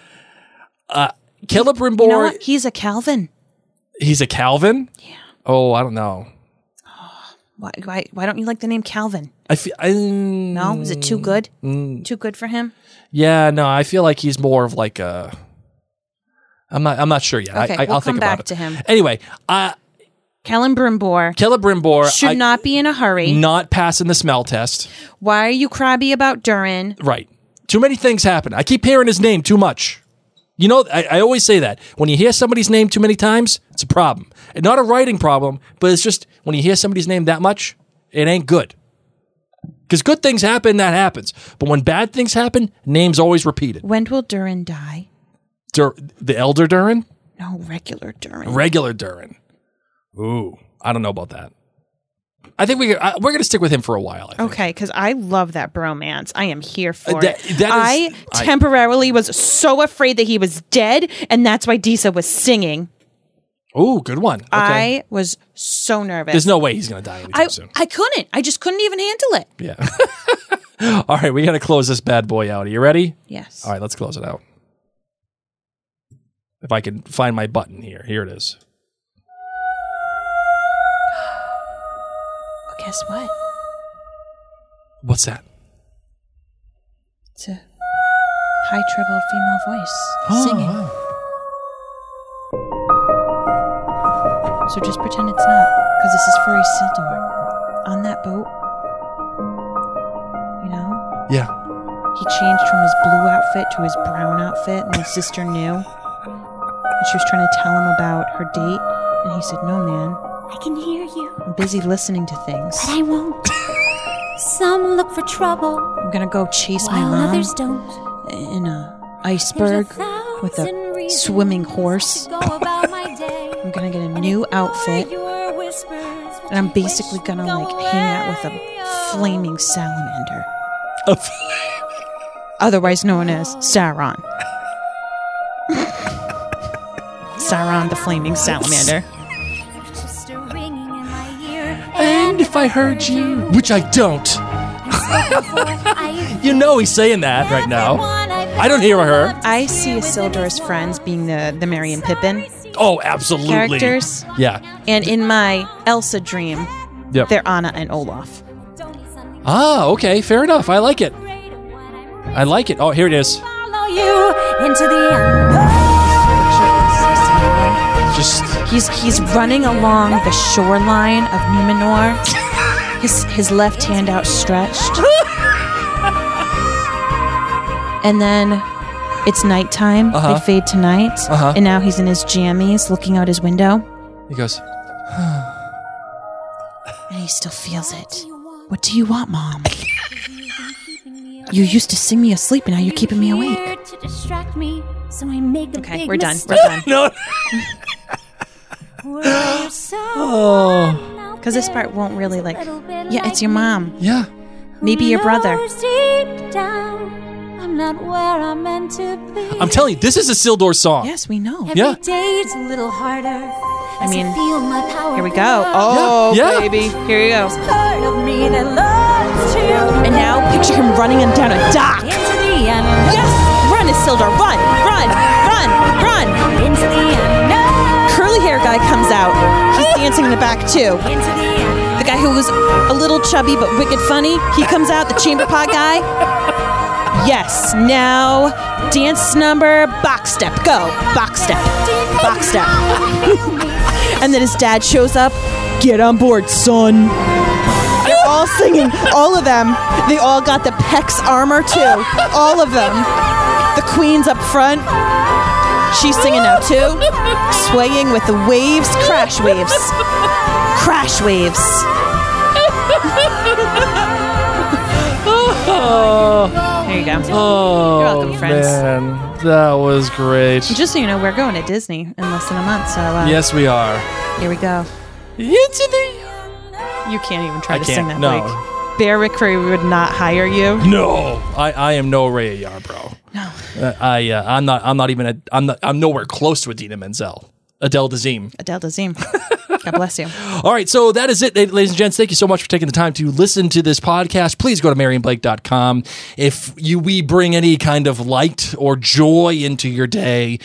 Uh, Celebrimbor, You know what? He's a Calvin. he's a Calvin. Yeah. Oh, I don't know. Why? Why? Why don't you like the name Calvin? I feel. I, No, is it too good? Mm. Too good for him? Yeah, no, I feel like he's more of like a. I'm not. I'm not sure yet. Okay, I, I, we'll will think come about back it. to him. Anyway, uh, Celebrimbor Celebrimbor should I- not be in a hurry. not passing the smell test. Why are you crabby about Durin? Right. Too many things happen. I keep hearing his name too much. You know, I, I always say that when you hear somebody's name too many times, it's a problem. And not a writing problem, but it's just when you hear somebody's name that much, it ain't good. Because good things happen, that happens. But when bad things happen, names always repeated. When will Durin die? Dur- the Elder Durin, No, regular Durin. regular Durin. Ooh, I don't know about that. I think we I, we're going to stick with him for a while. I think. Okay, because I love that bromance. I am here for Uh, that- it. that is- I I- temporarily was so afraid that he was dead, and that's why Disa was singing. Oh, good one. Okay. I was so nervous. There's no way he's going to die anytime I, soon. I couldn't. I just couldn't even handle it. Yeah. (laughs) All right, we got to close this bad boy out. Are you ready? Yes. All right, let's close it out. If I can find my button here. Here it is. Guess what? What's that? It's a high treble female voice Oh, singing. So just pretend it's not, because this is for Isildur. On that boat, you know, Yeah. he changed from his blue outfit to his brown outfit, and his sister knew. And she was trying to tell him about her date, and he said, No, man, I can hear you, I'm busy listening to things. but I won't. Some look for trouble, I'm gonna go chase my mom others don't. in a iceberg with a swimming horse. to go about my day. (laughs) I'm gonna get a new outfit. And I'm basically gonna like hang out with a flaming salamander, oh. (laughs) otherwise known as Sauron. (laughs) Sauron the Flaming Salamander. And if I heard you, which I don't, (laughs) you know he's saying that right now. I don't hear her. I see Isildur's friends being the, the Merry and Pippin Oh, absolutely. characters. Yeah. And in my Elsa dream, Yep. they're Anna and Olaf. Ah, okay, fair enough. I like it. I like it. Oh, here it is. follow you into the unknown. He's he's running along the shoreline of Numenor, his his left hand outstretched, and then it's nighttime. Uh-huh. They fade to night, Uh-huh. and now he's in his jammies, looking out his window, he goes. (sighs) and he still feels it. What do you want, Mom? You used to sing me asleep, and now you're keeping me awake. Here to distract me, so I make a Okay, we're done. We're done. (laughs) No. (laughs) We're so Oh. Because this part won't really like. Yeah, it's your mom. Yeah. Maybe your brother. Knows deep down, I'm not where I'm meant to be. I'm telling you, this is Isildur song. Yes, we know. Every Yeah. day's a little harder. I as mean, feel my power Here we go. Oh, Yeah. baby. Here you go. Part of me that loves to And now picture him running him down a dock. into the unknown. Yes! Run, Isildur! Run! Run! Run! Dancing in the back too. The. Guy who was a little chubby but wicked funny, he comes out. The chamber pot guy. Yes. Now, dance number box step. Go. Box step. Box step. (laughs) and then his dad shows up. Get on board, son. They're all singing. All of them. They all got the Pex armor too. All of them. The queen's up front. She's singing now too. Swaying with the waves. Crash waves. Crash waves. There you go. Oh, You're welcome, friends. man, that was great. Just so you know, we're going to Disney in less than a month. So uh, Yes, we are. here we go. Into the You can't even try I to can't, sing that. no. Like, Bear McCreary would not hire you. no. I, I am no Ray Yarbrough. I uh, I'm not I'm not even a, I'm not I'm nowhere close to Idina Menzel. Adele Dazeem. Adele Dazeem. God bless you. (laughs) All right, so that is it, ladies and gents. Thank you so much for taking the time to listen to this podcast. Please go to maryandblake.com. If you we bring any kind of light or joy into your day,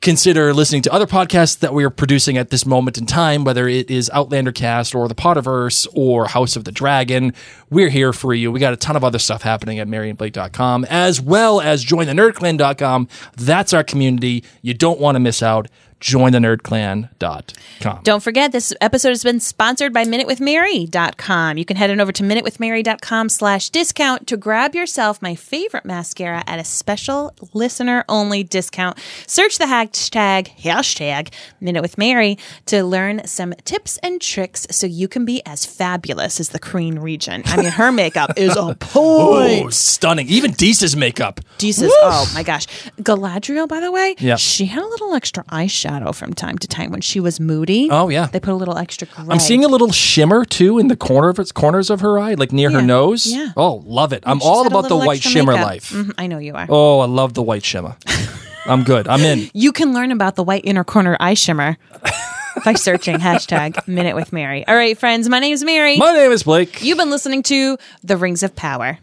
consider listening to other podcasts that we are producing at this moment in time, whether it is Outlander Cast or the Potterverse or House of the Dragon. We're here for you. We got a ton of other stuff happening at maryandblake.com as well as jointhenerdclan.com. That's our community. You don't want to miss out. Jointhenerdclan.com. Don't forget, this episode has been sponsored by MinuteWithMary.com. You can head on over to MinuteWithMary.com slash discount to grab yourself my favorite mascara at a special listener-only discount. Search the hashtag, hashtag, MinuteWithMary to learn some tips and tricks so you can be as fabulous as the Queen Regent. I mean, her makeup is a (laughs) oh, point. Oh, stunning. Even Disa's makeup. Jesus. Oh my gosh. Galadriel, by the way, Yeah. she had a little extra eyeshadow from time to time when she was moody. Oh, yeah. They put a little extra gray. I'm seeing a little shimmer too in the corner of its corners of her eye, like near her nose. Yeah. Oh, love it. I'm all about the white shimmer makeup. life. Mhm, I know you are. Oh, I love the white shimmer. (laughs) I'm good. I'm in. You can learn about the white inner corner eye shimmer (laughs) by searching hashtag Minute with Mary. All right, friends. My name is Mary. My name is Blake. You've been listening to The Rings of Power.